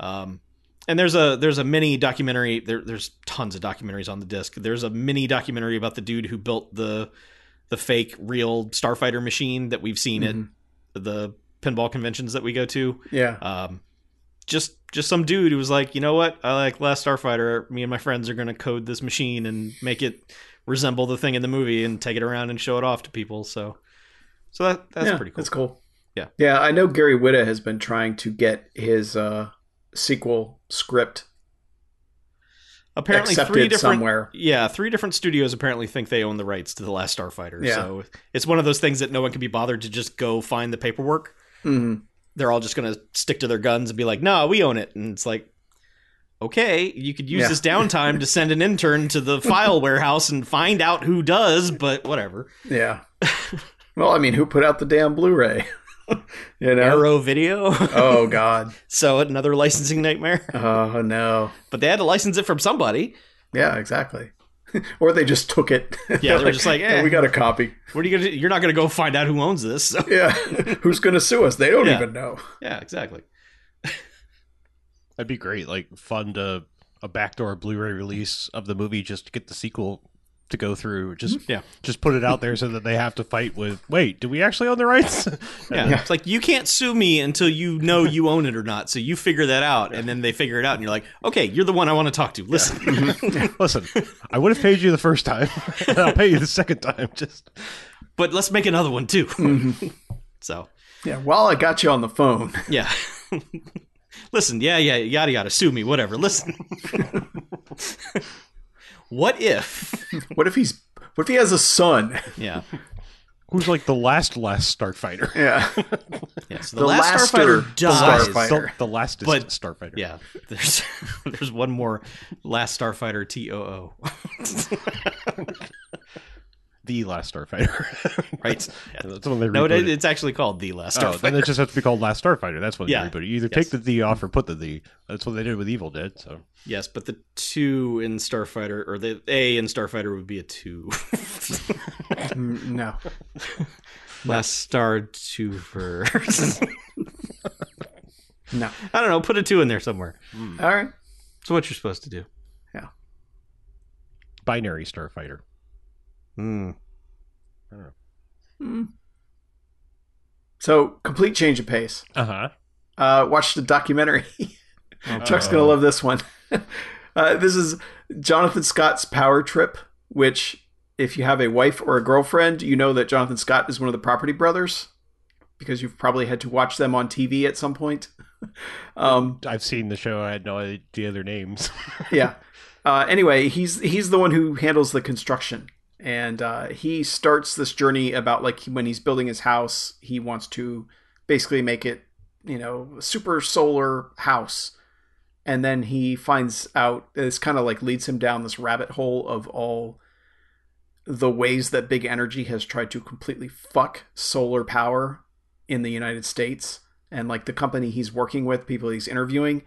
Um, and there's a there's a mini documentary. There there's tons of documentaries on the disc. There's a mini documentary about the dude who built the the fake real starfighter machine that we've seen
Mhm.
at the pinball conventions that we go to
yeah,
um, just just some dude who was like, you know what, I like Last Starfighter. Me and my friends are gonna code this machine and make it resemble the thing in the movie and take it around and show it off to people. So, so that that's
yeah,
pretty cool.
That's cool.
Yeah.
yeah. I know Gary Whitta has been trying to get his uh, sequel script
Apparently, three different
somewhere.
yeah, three different studios apparently think they own the rights to the Last Starfighter.
Yeah.
So it's one of those things that no one can be bothered to just go find the paperwork.
hmm
They're all just gonna stick to their guns and be like, "No, we own it," and it's like. Okay, you could use
Yeah.
this downtime to send an intern to the file warehouse and find out who does, but whatever.
Yeah. well, I mean, who put out the damn Blu-ray? you know.
Arrow Video.
Oh God.
so another licensing nightmare.
Oh no.
But they had to license it from somebody.
Yeah, exactly. or they just took it.
Yeah, they were just like, eh.
we got a copy.
What are you gonna? do? You're not gonna go find out who owns this. So.
Yeah. Who's going to sue us? They don't
Yeah.
even know.
Yeah, exactly.
That'd be great. Like fund a a backdoor Blu-ray release of the movie just to get the sequel to go through. Just
Yeah.
just put it out there so that they have to fight with. Wait, do we actually own the rights?
Yeah.
Yeah.
it's like you can't sue me until you know you own it or not. So you figure that out, and then they figure it out, and you're like, okay, you're the one I want to talk to. Listen,
Listen, I would have paid you the first time, and I'll pay you the second time. Just
but let's make another one too.
Mm-hmm.
so
Yeah. While I got you on the phone.
yeah. Listen, yeah, yeah, yada yada, sue me, whatever. Listen. What if?
What if he's? What if he has a son?
Yeah.
who's like the last last Starfighter?
Yeah.
Yeah. So the,
The
last
laster
Starfighter dies.
Starfighter.
The, the last
But-
Starfighter.
Yeah, there's there's one more Last Starfighter TOO.
The last Starfighter.
Right.
That's they
No, it, it's actually called the Last
Oh, then
Starfighter.
it just has to be called Last Starfighter. That's what
Yeah.
they rebooted. You either
Yes.
take the the off or put the D. That's what they did with Evil Dead. So
yes, but the two in Starfighter or the A in Starfighter would be a two.
Mm, no.
Last Star two for.
No.
I don't know. Put a two in there somewhere.
All right.
So what you're supposed to do. Yeah.
Binary Starfighter.
Hmm.
Mm. So complete change of pace.
Uh huh.
Uh, watch the documentary. Chuck's gonna love this one. uh, this is Jonathan Scott's Power Trip, which, if you have a wife or a girlfriend, you know that Jonathan Scott is one of the Property Brothers because you've probably had to watch them on TV at some point. um,
I've seen the show. I had no idea their names.
yeah. Uh, anyway, he's he's the one who handles the construction, and uh, he starts this journey about like when he's building his house, he wants to basically make it, you know, a super solar house, and then he finds out this kind of like leads him down this rabbit hole of all the ways that big energy has tried to completely fuck solar power in the United States. And like the company he's working with, people he's interviewing,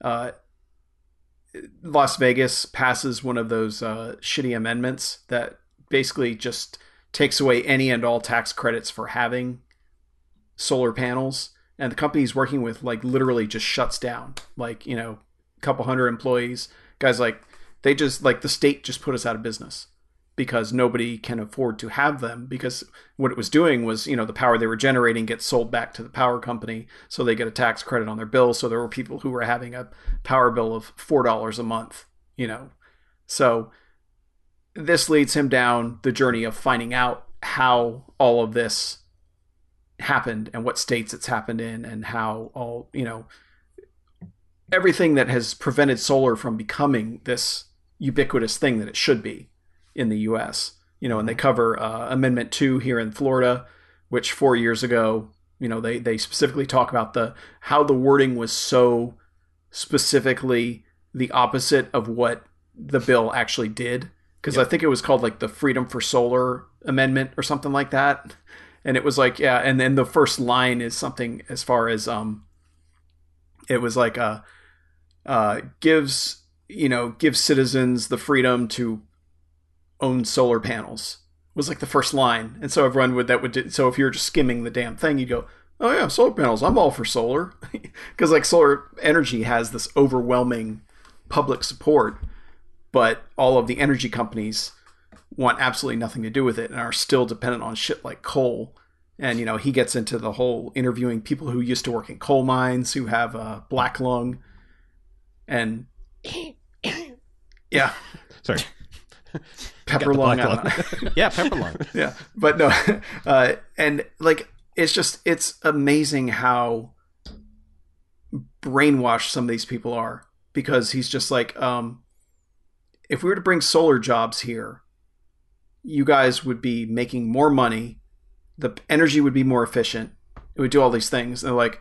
uh, Las Vegas passes one of those uh, shitty amendments that basically just takes away any and all tax credits for having solar panels. And the company he's working with, like, literally just shuts down. Like, you know, a couple hundred employees. Guys, like, they just, like, the state just put us out of business because nobody can afford to have them because what it was doing was you know the power they were generating gets sold back to the power company so they get a tax credit on their bill so there were people who were having a power bill of four dollars a month you know so this leads him down the journey of finding out how all of this happened and what states it's happened in and how all you know everything that has prevented solar from becoming this ubiquitous thing that it should be in the U.S. You know, and they cover uh, Amendment Two here in Florida, which four years ago, you know, they they specifically talk about the how the wording was so specifically the opposite of what the bill actually did. Because I think it was called like the Freedom for Solar Amendment or something like that. And it was like, yeah, and then the first line is something as far as um it was like uh uh gives you know gives citizens the freedom to own solar panels was like the first line. And so everyone would that would do, so if you're just skimming the damn thing you'd go oh yeah solar panels i'm all for solar. Because like solar energy has this overwhelming public support but all of the energy companies want absolutely nothing to do with it and are still dependent on shit like coal and you know he gets into the whole interviewing people who used to work in coal mines who have a black lung and yeah
Sorry.
pepper lung,
black
I don't know.
Yeah, pepper lung.
yeah but no uh, and like it's just it's amazing how brainwashed some of these people are because he's just like um if we were to bring solar jobs here you guys would be making more money. The energy would be more efficient. It would do all these things. And they're like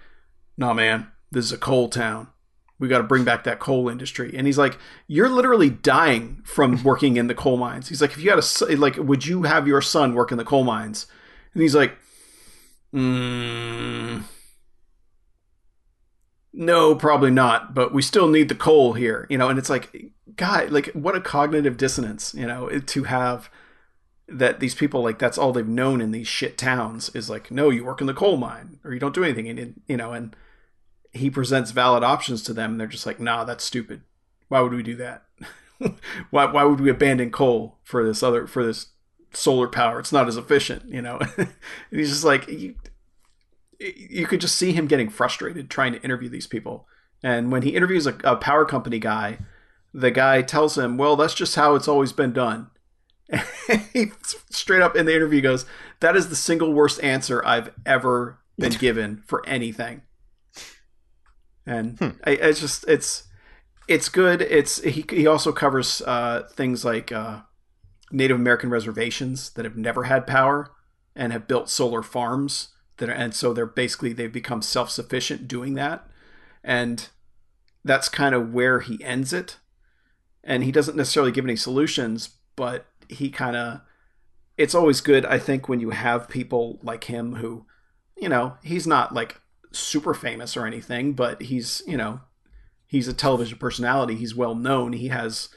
nah man this is a coal town. We got to bring back that coal industry. And he's like you're literally dying from working in the coal mines. He's like if you had a like would you have your son work in the coal mines? And he's like mm, no probably not but we still need the coal here you know? And it's like god like what a cognitive dissonance you know to have that these people like that's all they've known in these shit towns is like no you work in the coal mine or you don't do anything. And you know and he presents valid options to them and they're just like nah that's stupid. Why would we do that? Why, why would we abandon coal for this other for this solar power? It's not as efficient you know? And he's just like you, you could just see him getting frustrated trying to interview these people. And when he interviews a, a power company guy the guy tells him well that's just how it's always been done. He straight up in the interview goes that is the single worst answer i've ever been given for anything. And I, it's just it's it's good. It's he, he also covers uh, things like uh, native american reservations that have never had power and have built solar farms that are, and so they're basically they've become self-sufficient doing that. And that's kind of where he ends it and he doesn't necessarily give any solutions but he kind of it's always good i think when you have people like him who you know he's not like super famous or anything but he's you know he's a television personality he's well known he has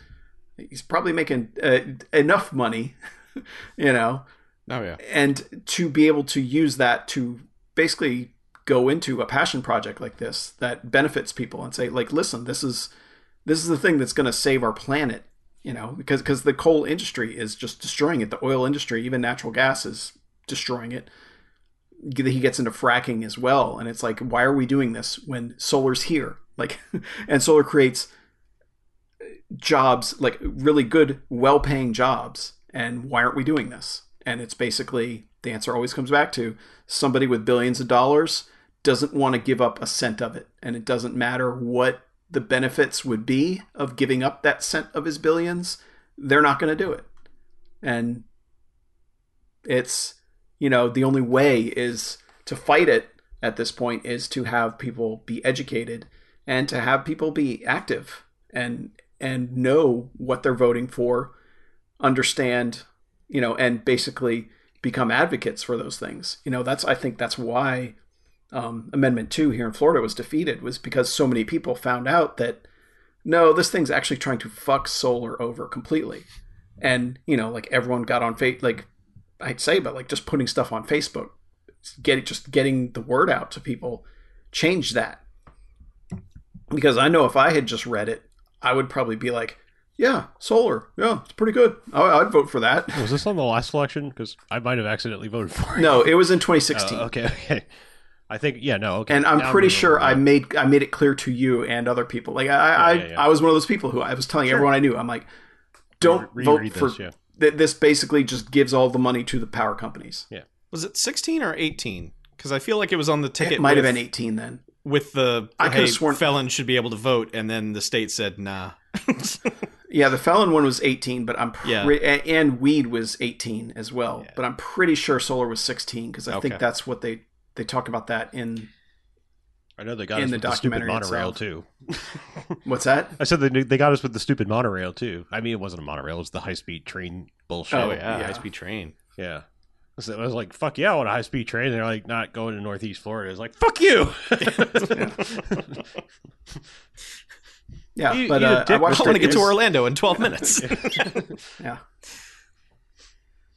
he's probably making uh, enough money you know
Oh yeah.
and to be able to use that to basically go into a passion project like this that benefits people and say like listen this is this is the thing that's going to save our planet you know because because the coal industry is just destroying it. The oil industry even natural gas is destroying it. He gets into fracking as well and it's like why are we doing this when solar's here? Like and solar creates uh, jobs like really good well-paying jobs and why aren't we doing this? And it's basically the answer always comes back to somebody with billions of dollars doesn't want to give up a cent of it and it doesn't matter what the benefits would be of giving up that cent of his billions they're not going to do it and it's you know the only way is to fight it at this point is to have people be educated and to have people be active and and know what they're voting for understand you know, and basically become advocates for those things. You know, that's I think that's why um, Amendment Two here in Florida was defeated was because so many people found out that no, this thing's actually trying to fuck solar over completely, and you know, like everyone got on fate like I'd say, but like just putting stuff on Facebook, getting just getting the word out to people, changed that. Because I know if I had just read it, I would probably be like, "Yeah, solar, yeah, it's pretty good. I, I'd vote for that."
Was this on the last election? Because I might have accidentally voted for it.
No, it was in
Oh,
2016.
okay, okay. I think yeah, no, okay.
and I'm
Now
pretty
remember
sure I made I made it clear to you and other people. Like I I,
Yeah, yeah, yeah.
I was one of those people who I was telling everyone I knew. I'm like, don't
Re-
vote
reread
for
this, yeah.
th- this. Basically, just gives all the money to the power companies. Yeah.
Was it 16 or 18? Because I feel like it was on the ticket.
It might have been 18 then.
with the
I could've
hey,
sworn-
felons should be able to vote, and then the state said nah.
Yeah, the felon one was 18, but I'm pre-
Yeah.
and weed was 18 as well.
Yeah.
But I'm pretty sure solar was 16 because I
Okay.
think that's what they they talk about that in
I know they got
in
us
the
with the stupid
documentary
monorail
itself.
too.
what's that?
I said they they got us with the stupid monorail too. I mean, it wasn't a monorail; it was the high speed train bullshit.
Oh,
yeah,
yeah.
high speed train.
yeah. So I was like, "Fuck yeah, I want a high speed train." They're like, "Not going to Northeast Florida." It's like, "Fuck you."
Yeah,
You-
but
you
uh, I
I want to get to Orlando in 12 minutes.
Yeah.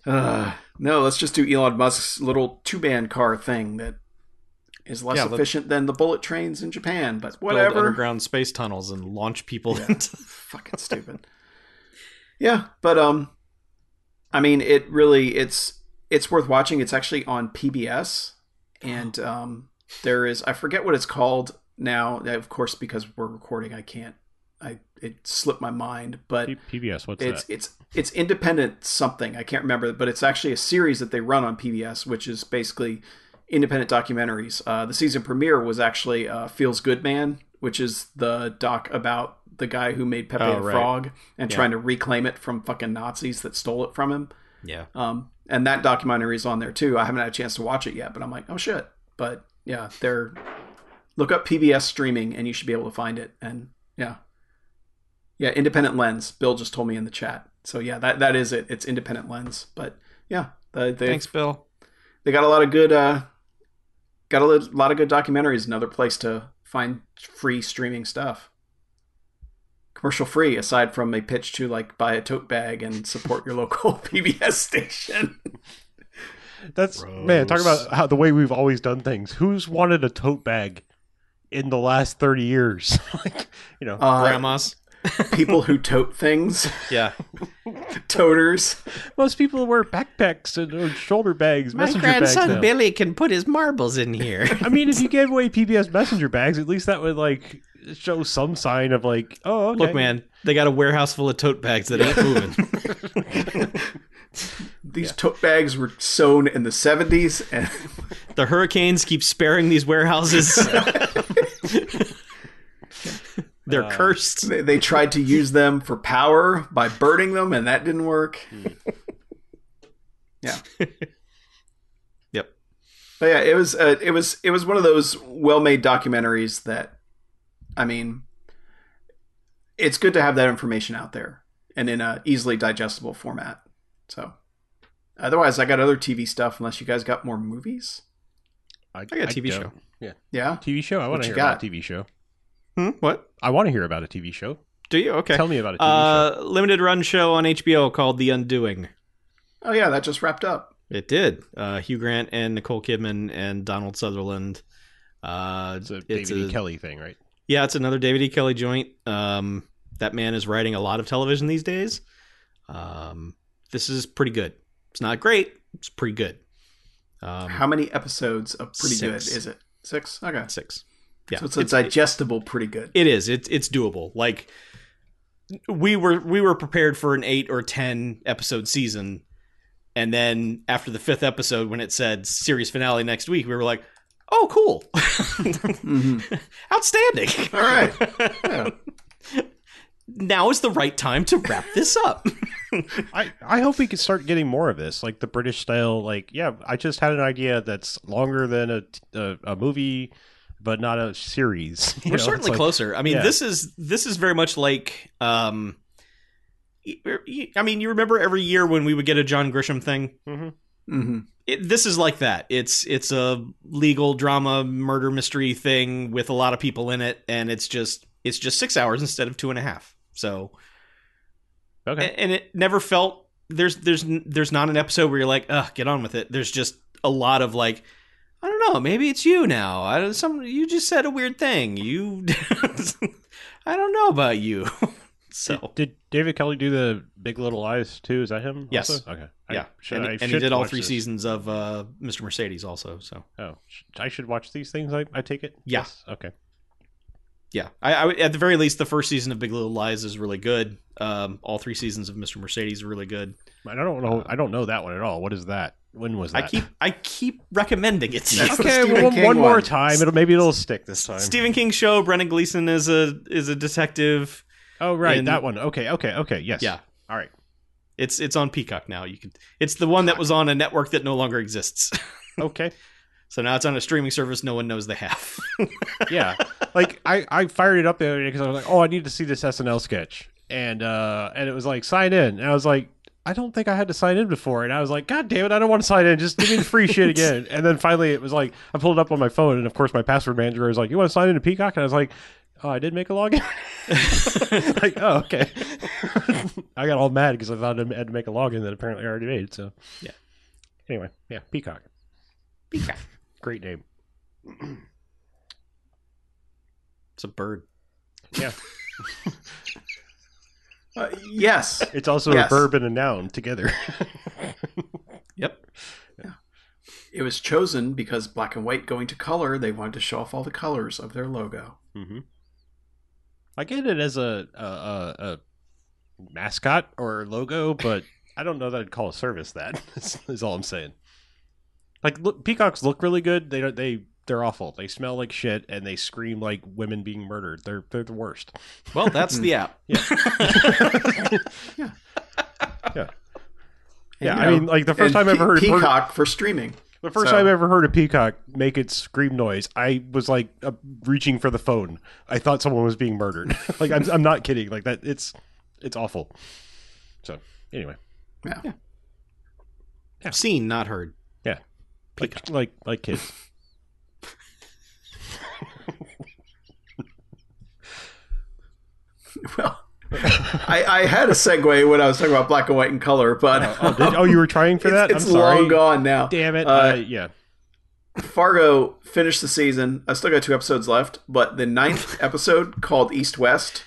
Uh, no, let's just do Elon Musk's little two-band car thing that is less
Yeah,
efficient than the bullet trains in Japan, but whatever.
underground space tunnels and launch people into.
Fucking stupid. yeah, but um, I mean, it really it's it's worth watching. It's actually on PBS, and um, there is I forget what it's called now. Of course, because we're recording, I can't. I it slipped my mind, but
P- PBS, what's
it's
that?
it's it's independent something I can't remember, but it's actually a series that they run on PBS, which is basically independent documentaries. Uh, the season premiere was actually uh, Feels Good Man, which is the doc about the guy who made Pepe
Oh,
the
right.
Frog and
Yeah.
trying to reclaim it from fucking Nazis that stole it from him.
Yeah.
Um, and that documentary is on there too. I haven't had a chance to watch it yet, but I'm like, oh shit. But yeah, they're look up PBS streaming and you should be able to find it. And yeah, yeah, Independent Lens. Bill just told me in the chat. So yeah, that that is it. It's Independent Lens. But yeah, they they
Thanks, Bill.
they got a lot of good uh got a lot of good documentaries. Another place to find free streaming stuff. Commercial free, aside from a pitch to like buy a tote bag and support your local PBS station.
That's man. Talk about how the way we've always done things. Who's wanted a tote bag in the last thirty years? like, you know,
Uh,
Grandmas.
People who tote things,
Yeah.
toters.
most people wear backpacks and or shoulder bags, messenger bags.
Billy can put his marbles in here.
I mean, if you gave away PBS messenger bags, at least that would like show some sign of like, oh, okay.
Look, man, they got a warehouse full of tote bags that ain't moving.
These tote bags were sewn in the 70s and
the hurricanes keep sparing these warehouses. They're cursed.
they, they tried to use them for power by burning them and that didn't work. yeah.
Yep.
But yeah, it was uh, it was it was one of those well-made documentaries that I mean it's good to have that information out there and in a easily digestible format. So otherwise I got other TV stuff unless you guys got more movies.
I,
I got a TV
don't.
show.
Yeah,
Yeah.
TV show. I want
What
to
you
hear about
got?
a TV show.
Hmm? What?
I want to hear about a TV show.
Do you? Okay.
Tell me about a TV show.
uh, limited run show on HBO called The Undoing.
Oh yeah, that just wrapped up.
It did. Uh, Hugh Grant and Nicole Kidman and Donald Sutherland. Uh,
It's a David E.
a-
Kelley thing, right?
Yeah, it's another David E. Kelley joint. Um, that man is writing a lot of television these days. Um, this is pretty good. It's not great. It's pretty good. Um,
How many episodes of pretty
Six.
good is it? Six? Okay.
six. Yeah,
so it's a digestible pretty good.
It is. It's it's doable. Like we were we were prepared for an eight or ten episode season, and then after the fifth episode, when it said series finale next week, we were like, "Oh, cool,
Mhm.
outstanding!
All right. Yeah.
now is the right time to wrap this up."
I, I hope we can start getting more of this, like the British style. Like, yeah, I just had an idea that's longer than a a, a movie, but not a series. You
we're
know,
certainly
like-
closer. I mean,
yeah.
this is this is very much like um I mean, you remember every year when we would get a John Grisham thing.
hmm
It, this is like that. It's it's a legal drama murder mystery thing with a lot of people in it, and it's just it's just six hours instead of two and a half. So
Okay.
and, and it never felt there's there's there's not an episode where you're like, ugh, get on with it. There's just a lot of like, I don't know, maybe it's you now. I some you just said a weird thing. You, I don't know about you. so
Did, did David Kelley do the Big Little Lies too? Is that him?
Yes.
Also? Okay. I
yeah,
should-
and,
I
and he did all three
this.
seasons of uh, Mr. Mercedes also. So
Oh, I should watch these things. I, I take it.
Yeah.
Yes? Okay.
Yeah, I, I at the very least the first season of Big Little Lies is really good. Um, all three seasons of Mr. Mercedes are really good.
I don't know. I don't know that one at all. What is that? When was that?
I keep I keep recommending it. to
That's
okay. Well,
King
one more time. It'll maybe it'll stick this time.
Stephen King show. Brendan Gleeson is a is a detective.
oh, right.
and-
that one. Okay. Okay. Okay. Yes.
Yeah.
All right.
It's it's on Peacock now. You can. It's the one that was on a network that no longer exists.
Okay.
so now it's on a streaming service no one knows they have.
yeah. Like i i fired it up the other day because i was like oh i need to see this snl sketch. And uh and it was like sign in. And i was like i don't think i had to sign in before. And i was like god damn it i don't want to sign in. Just give me the free shit again. And then finally it was like i pulled it up on my phone and of course my password manager was like you want to sign into peacock? And i was like oh i did make a login. Like oh okay. I got all mad because i thought i had to make a login that apparently i already made so.
Yeah.
anyway yeah peacock.
Peacock.
Great name
It's a bird.
yeah
Uh, yes.
it's also
Yes.
a verb and a noun together
Yep.
It was chosen because black and white going to color, they wanted to show off all the colors of their logo.
Mm-hmm. I get it as a, a, a, a mascot or logo, but I don't know that I'd call a service that. is, is all I'm saying. Like look, peacocks look really good. They don't. They they're awful. They smell like shit and they scream like women being murdered. They're they're the worst.
Well, that's the app.
Yeah,
And,
I
you know,
mean, like the first
and
time I ever heard
Pe-
a bird-
Peacock for streaming.
the first
So-
time I ever heard a peacock make its scream noise, I was like uh, reaching for the phone. I thought someone was being murdered. like I'm I'm not kidding. Like that. It's it's awful. So anyway.
Yeah.
Seen, not heard.
Yeah. Like like like kids.
Well, I, I had a segue when I was talking about black and white and color, but
Oh, did, oh, you were trying for that?
it's,
I'm sorry.
long gone now.
Damn it.
Uh,
Uh, yeah.
Fargo finished the season. I still got two episodes left, but the ninth episode called East West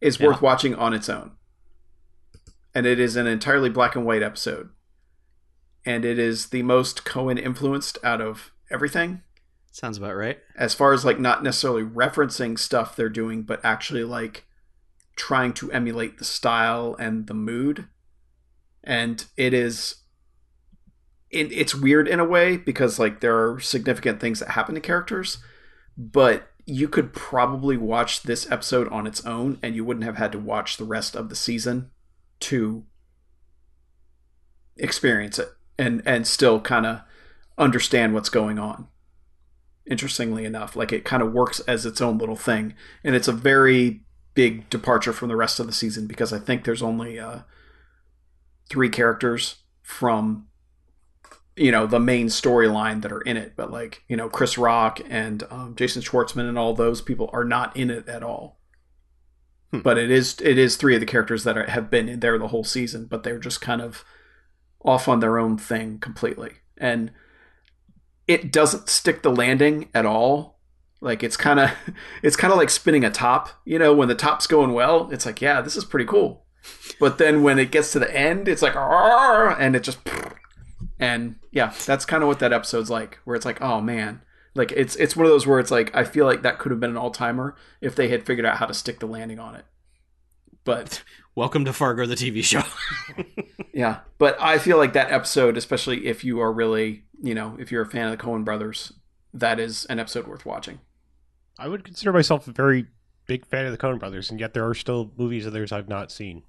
is worth watching on its own. And it is an entirely black and white episode. And it is the most Coen influenced out of everything.
Sounds about right.
As far as like not necessarily referencing stuff they're doing, but actually like trying to emulate the style and the mood. And it is it, it's weird in a way because like there are significant things that happen to characters, but you could probably watch this episode on its own and you wouldn't have had to watch the rest of the season to experience it and and still kind of understand what's going on. Interestingly enough, like it kind of works as its own little thing and it's a very big departure from the rest of the season because I think there's only uh three characters from you know the main storyline that are in it but like you know chris rock and um, jason schwartzman and all those people are not in it at all
Hmm.
but it is it is three of the characters that are, have been in there the whole season but they're just kind of off on their own thing completely. And it doesn't stick the landing at all. Like it's kind of it's kind of like spinning a top. You know when the top's going well it's like yeah this is pretty cool. But then when it gets to the end it's like and it just and yeah that's kind of what that episode's like where it's like oh man. Like it's it's one of those where it's like i feel like that could have been an all-timer if they had figured out how to stick the landing on it. But
Welcome to Fargo, the TV show.
yeah but i feel like that episode especially if you are really you know if you're a fan of the coen brothers that is an episode worth watching
I would consider myself a very big fan of the Coen brothers, and yet there are still movies of theirs I've not seen,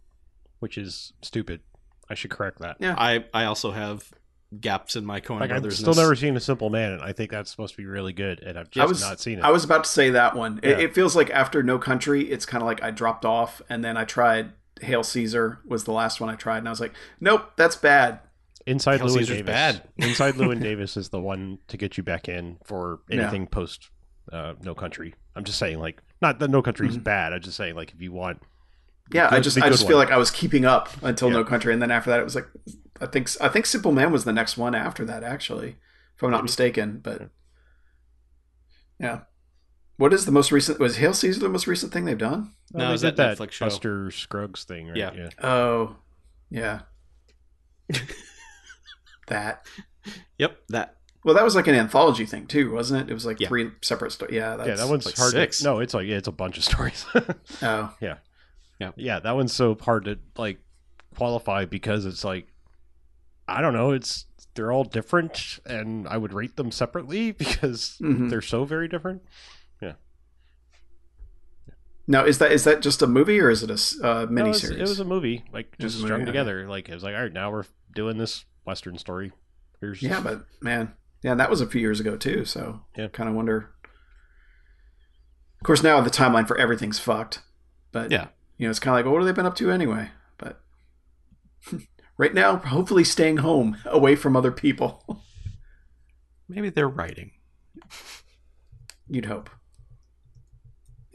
which is stupid. I should correct that.
Yeah.
I I also have gaps in my Coen
Like I've
brothers.
still never seen A Simple Man, and I think that's supposed to be really good, and I've
I
just
was
not seen it.
I was about to say that one. It, it feels like after No Country, it's kind of like I dropped off, and then I tried Hail Caesar was the last one I tried, and I was like, nope, that's bad.
Inside
Hail
Llewyn
Caesar's
Davis.
bad.
Inside Llewyn Davis is the one to get you back in for
Yeah.
anything post uh, No Country. I'm just saying, like, not that No Country
Mm-hmm.
is bad. I'm just saying, like, if you want,
Yeah, I just I
good
just feel like I was keeping up until
Yeah.
No Country, and then after that, it was like I think I think Simple Man was the next one after that, actually, if I'm not mistaken. But yeah, what is the most recent? Was Hail Caesar the most recent thing they've done?
No,
they
it was that Netflix show.
Buster Scruggs thing, right?
Yeah.
yeah.
Oh, yeah, that.
Yep, that.
Well, that was like an anthology thing too, wasn't it? It was like
Yeah.
three separate stories. Yeah, that's,
yeah, that one's
like
hard.
six.
To, no, it's like yeah, it's a bunch of stories.
Oh,
yeah, yeah, yeah. that one's so hard to like qualify because it's like I don't know. It's they're all different, and I would rate them separately because
Mhm.
they're so very different.
Now is that is that just a movie or is it a uh,
No, it's-
miniseries?
it was a movie, like just
a movie,
strung
okay.
together. Like it was like, all right, now we're doing this western story. Here's
Yeah, but man, yeah, that was a few years ago too. So
Yeah.
kind of wonder. Of course, now the timeline for everything's fucked. But
Yeah.
you know, it's kind of like, well, what have they been up to anyway? But right now, hopefully, staying home away from other people.
Maybe they're writing.
You'd hope.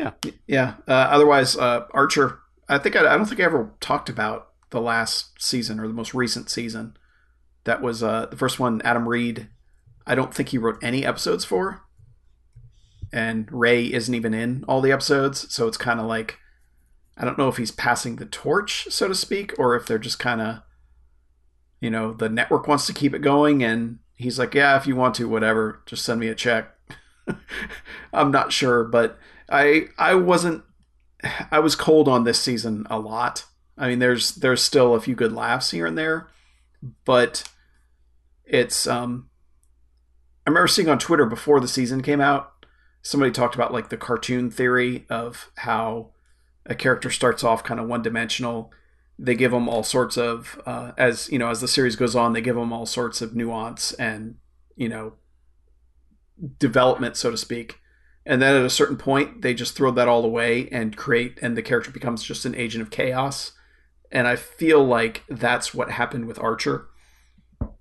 Yeah.
yeah. Uh, otherwise, uh, Archer. I think I, I don't think I ever talked about the last season or the most recent season. That was uh, the first one. Adam Reed. I don't think he wrote any episodes for. And Ray isn't even in all the episodes, so it's kind of like I don't know if he's passing the torch, so to speak, or if they're just kind of, you know, the network wants to keep it going, and he's like, yeah, if you want to, whatever, just send me a check. I'm not sure, but I I wasn't I was cold on this season a lot. I mean, there's there's still a few good laughs here and there, but it's um I remember seeing on Twitter before the season came out, somebody talked about like the cartoon theory of how a character starts off kind of one dimensional. They give them all sorts of uh, as you know as the series goes on, they give them all sorts of nuance and you know development, so to speak. And then at a certain point, they just throw that all away and create, and the character becomes just an agent of chaos. And I feel like that's what happened with Archer,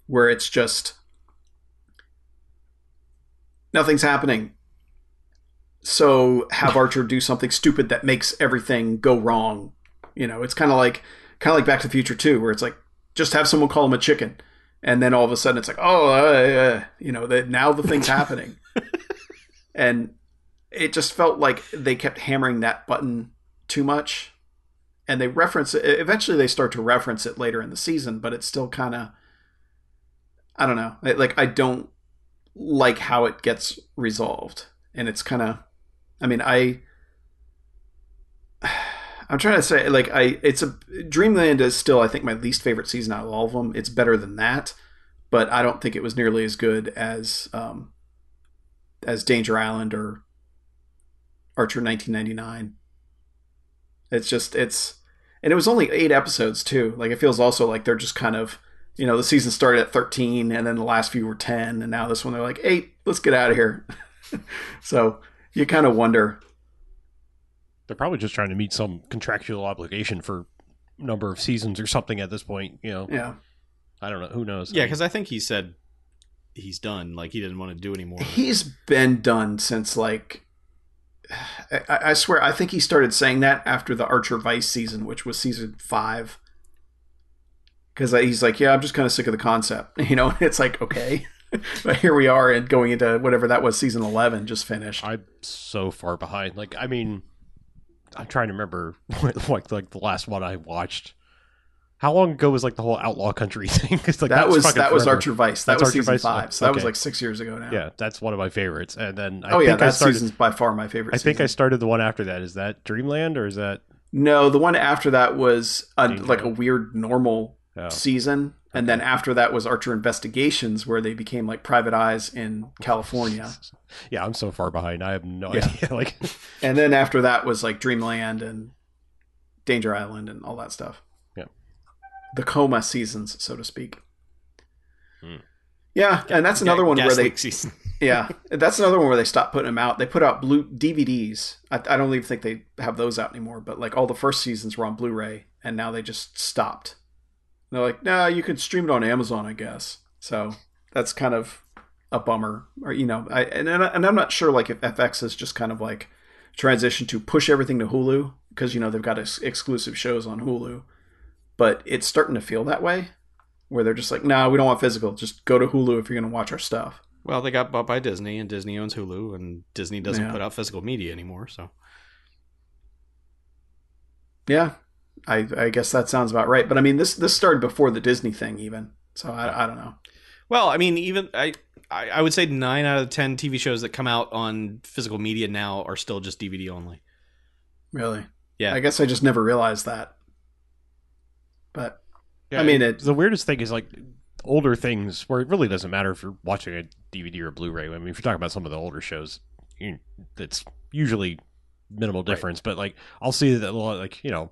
where it's just nothing's happening. So have Archer do something stupid that makes everything go wrong. You know, it's kind of like kind of like Back to the Future 2, where it's like just have someone call him a chicken, and then all of a sudden it's like, oh, uh, uh, you know, that now the thing's happening, and it just felt like they kept hammering that button too much, and they reference it. Eventually, they start to reference it later in the season, but it's still kind of, I don't know, like I don't like how it gets resolved, and it's kind of, I mean, I. I'm trying to say like I it's a Dreamland is still I think my least favorite season out of all of them. It's better than that, but I don't think it was nearly as good as um as Danger Island or Archer 1999. It's just it's and it was only 8 episodes too. Like it feels also like they're just kind of you know, the season started at 13 and then the last few were 10 and now this one they're like, 8, let's get out of here. so, you kind of wonder
They're probably just trying to meet some contractual obligation for number of seasons or something at this point. You know,
yeah.
I don't know. Who knows?
Yeah, because I think he said he's done. Like he didn't want to do anymore.
He's been done since like I, I swear I think he started saying that after the Archer Vice season, which was season five. Because he's like, yeah, I'm just kind of sick of the concept, you know. It's like okay, but here we are, and going into whatever that was, season eleven just finished.
I'm so far behind. Like, I mean, I'm trying to remember like like the last one I watched. How long ago was like the whole outlaw country thing? 'Cause, like
that was that was. Archer Vice. That
That's
was
Archer
season
Vice?
five. So that was like six years ago now.
Yeah, that's one of my favorites. And then I
oh yeah, that
started.
season's by far my favorite.
I think I started the one after that. Is that Dreamland or is that?
no, the one after that was a, like a weird normal
Oh,
season, and then after that was Archer Investigations, where they became like private eyes in California,
yeah, I'm so far behind. I have no
Yeah.
idea. Like,
and then after that was like Dreamland and Danger Island and all that stuff. The coma seasons, so to speak.
Hmm.
Yeah, and that's another one where they
season.
yeah, that's another one where they stopped putting them out. They put out blue DVDs. I, I don't even think they have those out anymore. But like all the first seasons were on Blu-ray, and now they just stopped. They're like, nah, you can stream it on Amazon, I guess. So that's kind of a bummer, or you know, I and and I'm not sure like if FX is just kind of like transition to push everything to Hulu because you know they've got ex- exclusive shows on Hulu, but it's starting to feel that way, where they're just like, nah, we don't want physical, just go to Hulu if you're gonna watch our stuff.
Well, they got bought by Disney, and Disney owns Hulu, and Disney doesn't
Yeah.
put out physical media anymore. So
Yeah, I I guess that sounds about right. But I mean, this this started before the Disney thing, even. So I I don't know.
Well, I mean, even I, I, I would say nine out of ten TV shows that come out on physical media now are still just DVD only.
Really?
Yeah.
I guess I just never realized that. But
Yeah,
I mean, it-
the weirdest thing is like older things where it really doesn't matter if you're watching a DVD or a Blu-ray. I mean, if you're talking about some of the older shows, you, it's usually minimal difference. But like, I'll see that like you know,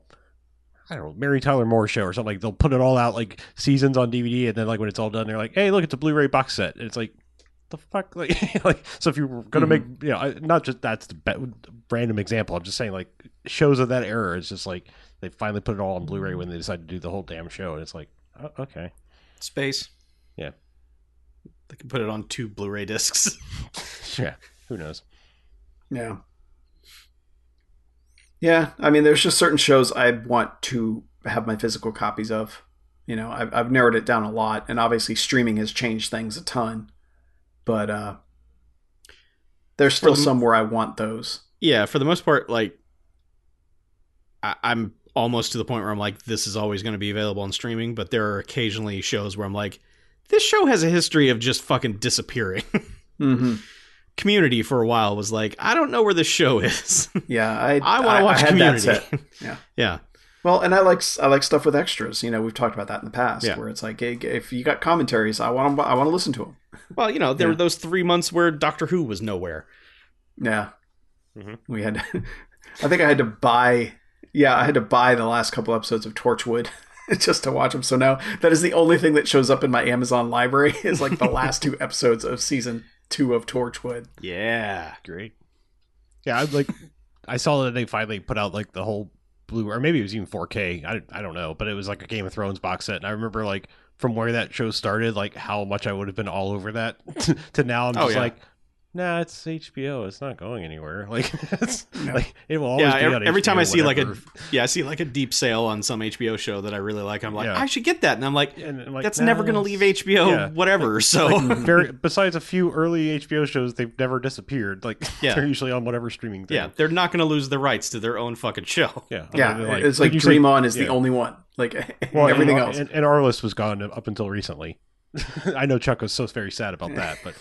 I don't know, Mary Tyler Moore show or something. Like they'll put it all out like seasons on DVD, and then like when it's all done, they're like, hey, look, it's a Blu-ray box set. And it's like. The fuck, like, like, so if you were gonna mm-hmm. make, you know, not just that's the be- random example. I'm just saying, like, shows of that era. It's just like they finally put it all on Blu-ray when they decided to do the whole damn show, and it's like, oh, okay,
Space.
Yeah.
They can put it on two Blu-ray discs.
yeah, who knows?
yeah. Yeah, I mean, there's just certain shows I want to have my physical copies of. You know, I've, I've narrowed it down a lot, and obviously streaming has changed things a ton. But uh, there's still
the-
some where I want those.
yeah, for the most part, like I, I'm almost to the point where I'm like, this is always going to be available on streaming. But there are occasionally shows where I'm like, this show has a history of just fucking disappearing.
hmm
Community for a while was like, I don't know where this show is.
Yeah, I
I want to watch
had
Community.
Yeah.
yeah,
Well, and I like I like stuff with extras. You know, we've talked about that in the past,
Yeah.
where it's like, hey, if you got commentaries, I want to, I want to listen to them.
Well, you know, there
Yeah.
were those three months where Doctor Who was nowhere.
Yeah,
Mhm.
we had. I think I had to buy. Yeah, I had to buy the last couple episodes of Torchwood just to watch them. So now that is the only thing that shows up in my Amazon library is like the last two episodes of season two of Torchwood.
Yeah.
Great. Yeah, I like. I saw that they finally put out like the whole blue, or maybe it was even 4K. I, I don't know, but it was like a Game of Thrones box set, and I remember like from where that show started, like how much I would have been all over that to now. I'm
Oh,
just
yeah.
like, nah, it's HBO. It's not going anywhere. Like, it's,
No.
like it will always
Yeah,
be
every,
on
every time I see like a yeah, I see like a deep sale on some HBO show that I really like. I'm like,
Yeah.
I should get that, and I'm like,
And I'm like,
that's
nah,
never gonna leave HBO,
yeah.
whatever. So
like, very, besides a few early HBO shows, they've never disappeared. Like
Yeah.
they're usually on whatever streaming thing.
yeah, they're not gonna lose the rights to their own fucking show.
yeah,
Yeah,
I mean,
it's like
did you say-
Dream On is
yeah.
the only one. Like
Well,
everything
and,
else.
and, and Arliss was gone up until recently. I know Chuck was so very sad about that, but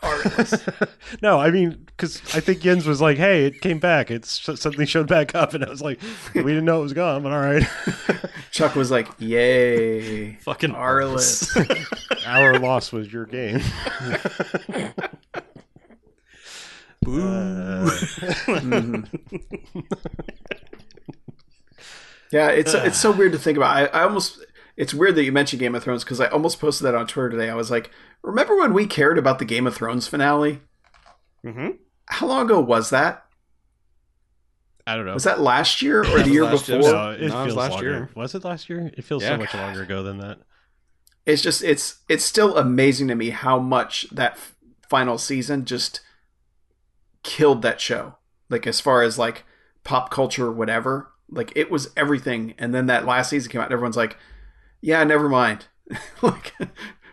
no, I mean, because I think Jens was like, "Hey, it came back. It's suddenly showed back up," and I was like, "We didn't know it was gone, but all right."
Chuck was like, "Yay,
Fucking
Arliss."
Our loss was your game. Uh,
Mhm. yeah, it's it's so weird to think about. I, I almost it's weird that you mentioned Game of Thrones because I almost posted that on Twitter today. I was like, remember when we cared about the Game of Thrones finale?
hmm
How long ago was that?
I don't know.
Was that last year or the year
last year.
before?
no, it
No, it
feels
last
longer.
year.
Was it last year? It feels
Yeah.
so much longer ago than that.
It's just it's it's still amazing to me how much that f- final season just killed that show. Like as far as like pop culture or whatever, like it was everything. And then that last season came out, and everyone's like, "Yeah, never mind. like,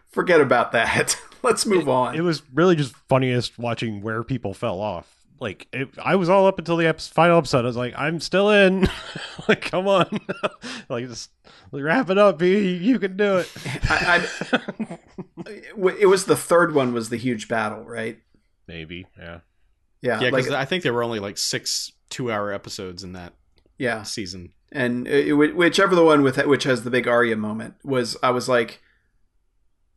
forget about that. Let's move on."
It was really just funniest watching where people fell off. Like it, I was all up until the ep- final episode. I was like, I'm still in. like, come on, like just wrap it up, B. You can do it.
I, I, it was the third one was the huge battle, right?
Maybe, yeah.
Yeah,
Yeah,
like
because I think there were only like six two-hour episodes in that
yeah.
season.
And it, whichever the one with which has the big Arya moment was, I was like.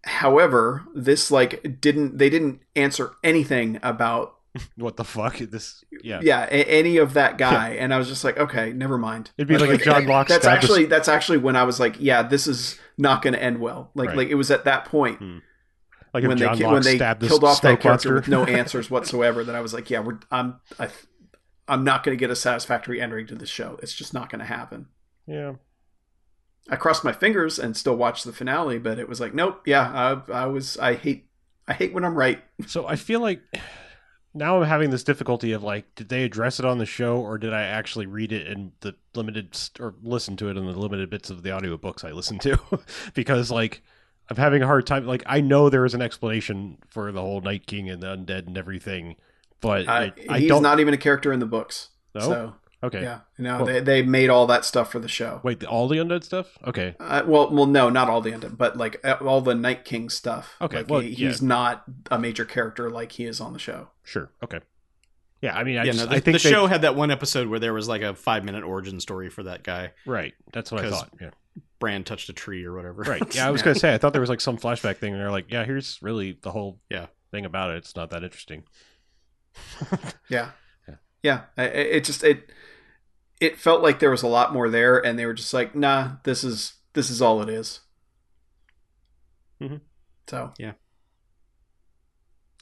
However, this like didn't they didn't answer anything about
What the fuck? This, yeah.
yeah a- any of that guy, and I was just like, okay, never mind.
It'd be like a John Locke
That's actually that's actually when I was like, yeah, this is not going to end well. Like
Right.
like it was at that point
hmm. Like
when they
John
ki-
Locke
when they killed off that character with no answers whatsoever. That I was like, yeah, we're I'm I, I'm not going to get a satisfactory ending to the show. It's just not going to happen.
Yeah.
I crossed my fingers and still watched the finale, but it was like, nope, yeah, I, I was, I hate, I hate when I'm right.
So I feel like now I'm having this difficulty of like, did they address it on the show or did I actually read it in the limited or listen to it in the limited bits of the audiobooks I listened to? because like I'm having a hard time. Like I know there is an explanation for the whole Night King and the undead and everything, but
Uh,
it, I
he's
don't.
not even a character in the books.
No?
So
okay.
yeah, no,
Well-
they they made all that stuff for the show.
Wait, all the undead stuff? Okay.
Uh, well, well, no, not all the undead, but like all the Night King stuff.
Okay,
Like,
well,
he-
yeah.
he's not a major character like he is on the show.
Sure. Okay. Yeah, I mean, I,
yeah,
just,
no, the,
I think
the
they-
show had that one episode where there was like a five minute origin story for that guy.
right. That's what I thought. Yeah.
Bran touched a tree or whatever.
Right. Yeah, I was
Yeah.
gonna say I thought there was like some flashback thing, and they're like, yeah, here's really the whole
Yeah.
thing about it. It's not that interesting.
Yeah,
Yeah.
yeah. I- I- It just it it felt like there was a lot more there, and they were just like, nah, this is this is all it is.
Mm-hmm.
So
yeah,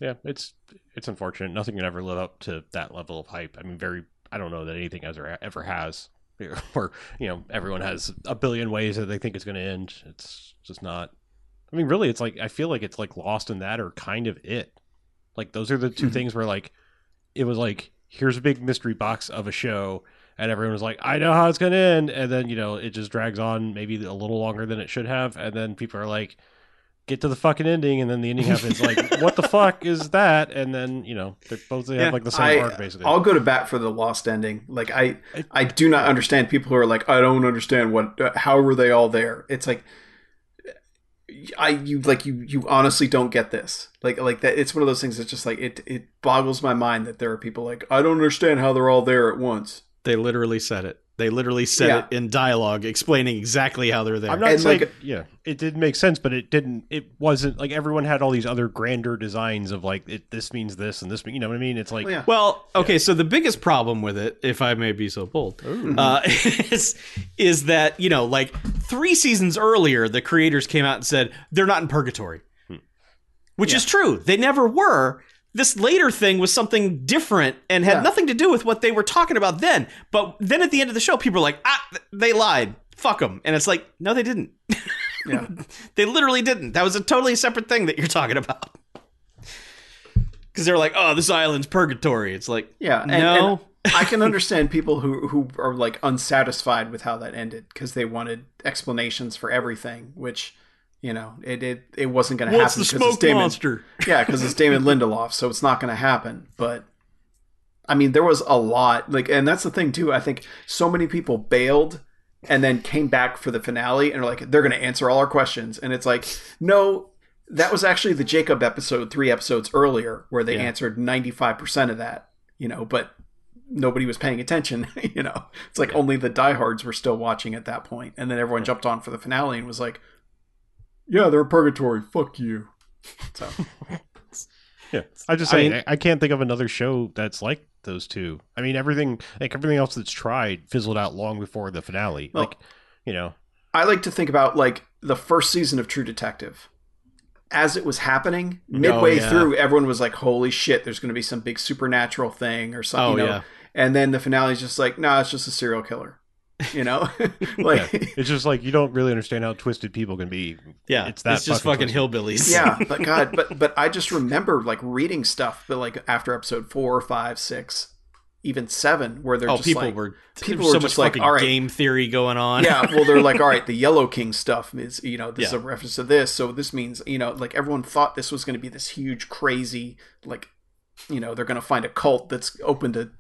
Yeah, it's it's unfortunate. Nothing can ever live up to that level of hype. I mean, very. I don't know that anything ever ever has. Or you know, everyone has a billion ways that they think it's going to end. It's just not. I mean, really, it's like I feel like it's like Lost in that, or kind of it. Like those are the 2
Mhm.
things where like it was like here's a big mystery box of a show, and everyone was like, I know how it's going to end, and then you know it just drags on maybe a little longer than it should have, and then people are like, get to the fucking ending, and then the ending happens. like, what the fuck is that? And then you know they both they
Yeah,
have like the same
I
arc basically.
I'll go to bat for the lost ending. Like I
I-
I do not understand people who are like I don't understand what uh, how were they all there? It's like I you like you you honestly don't get this. Like like that it's one of those things that's just like it it boggles my mind that there are people like I don't understand how they're all there at once.
They literally said it. They literally said
Yeah.
it in dialogue, explaining exactly how they're there.
I'm not
And,
saying
like-
yeah, it did make sense, but it didn't. It wasn't like everyone had all these other grander designs of like it, this means this and this. mean- You know what I mean? It's like
Well, yeah.
Well, okay, so the biggest problem with it, if I may be so bold, uh, is is that you know, like three seasons earlier, the creators came out and said they're not in purgatory, which is true. They never were. This later thing was something different and had
Yeah.
nothing to do with what they were talking about then. But then at the end of the show, people were like, "Ah, they lied. Fuck them." And it's like, no, they didn't.
Yeah.
they literally didn't. That was a totally separate thing that you're talking about. Because they're like, "Oh, this island's purgatory." It's like,
Yeah, and,
no.
and I can understand people who who are like unsatisfied with how that ended because they wanted explanations for everything, which you know it it, it wasn't going to
What's
happen.
the
'cause
smoke
it's Damon,
monster?
Yeah, because it's Damon Lindelof, so it's not going to happen. But I mean, there was a lot like, and that's the thing too. I think so many people bailed and then came back for the finale and are like, they're going to answer all our questions, and it's like, no. That was actually the Jacob episode three episodes earlier where they
Yeah.
answered 95% of that, you know, but nobody was paying attention, you know. It's like only the diehards were still watching at that point, and then everyone jumped on for the finale and was like, "Yeah, they're in purgatory. Fuck you." So
yeah. I just
I
say
mean-
I, I can't think of another show that's like those two. I mean, everything like everything else that's tried fizzled out long before the finale.
Well-
like you know,
I like to think about like the first season of True Detective. As it was happening, oh, midway
Oh, yeah.
through, everyone was like, "Holy shit! There's going to be some big supernatural thing or something."
Oh,
you know?
yeah.
And then the finale's just like, "No, nah, it's just a serial killer." You know, like
yeah. it's just like you don't really understand how twisted people can be.
Yeah,
It's that
just
fucking
fucking hillbillies.
yeah but god but but i just remember like reading stuff but like after episode four five six even seven where they're
Oh,
just
people
like,
were
people were
so
just
much
like, all right.
game theory going on.
yeah well they're like all right the yellow king stuff is you know this is a reference to this so this means you know like everyone thought this was going to be this huge crazy like you know they're going to find a cult that's open to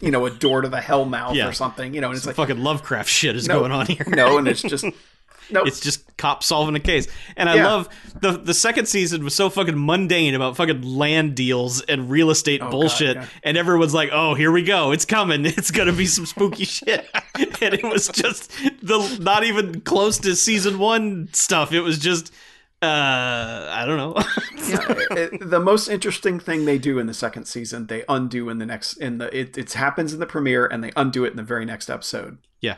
you know a door to the hell mouth
Yeah.
or something you know and it's like
fucking Lovecraft shit is
No.
going on here.
no and it's just no
It's just cops solving a case. And I
Yeah.
love the the second season was so fucking mundane about fucking land deals and real estate
Oh,
bullshit.
God, yeah.
And everyone's like, "Oh, here we go. It's coming. It's going to be some spooky shit." and it was just the not even close to season 1 stuff. It was just uh I don't know.
yeah, it- the most interesting thing they do in the second season, they undo in the next. In the it, it happens in the premiere, and they undo it in the very next episode.
yeah.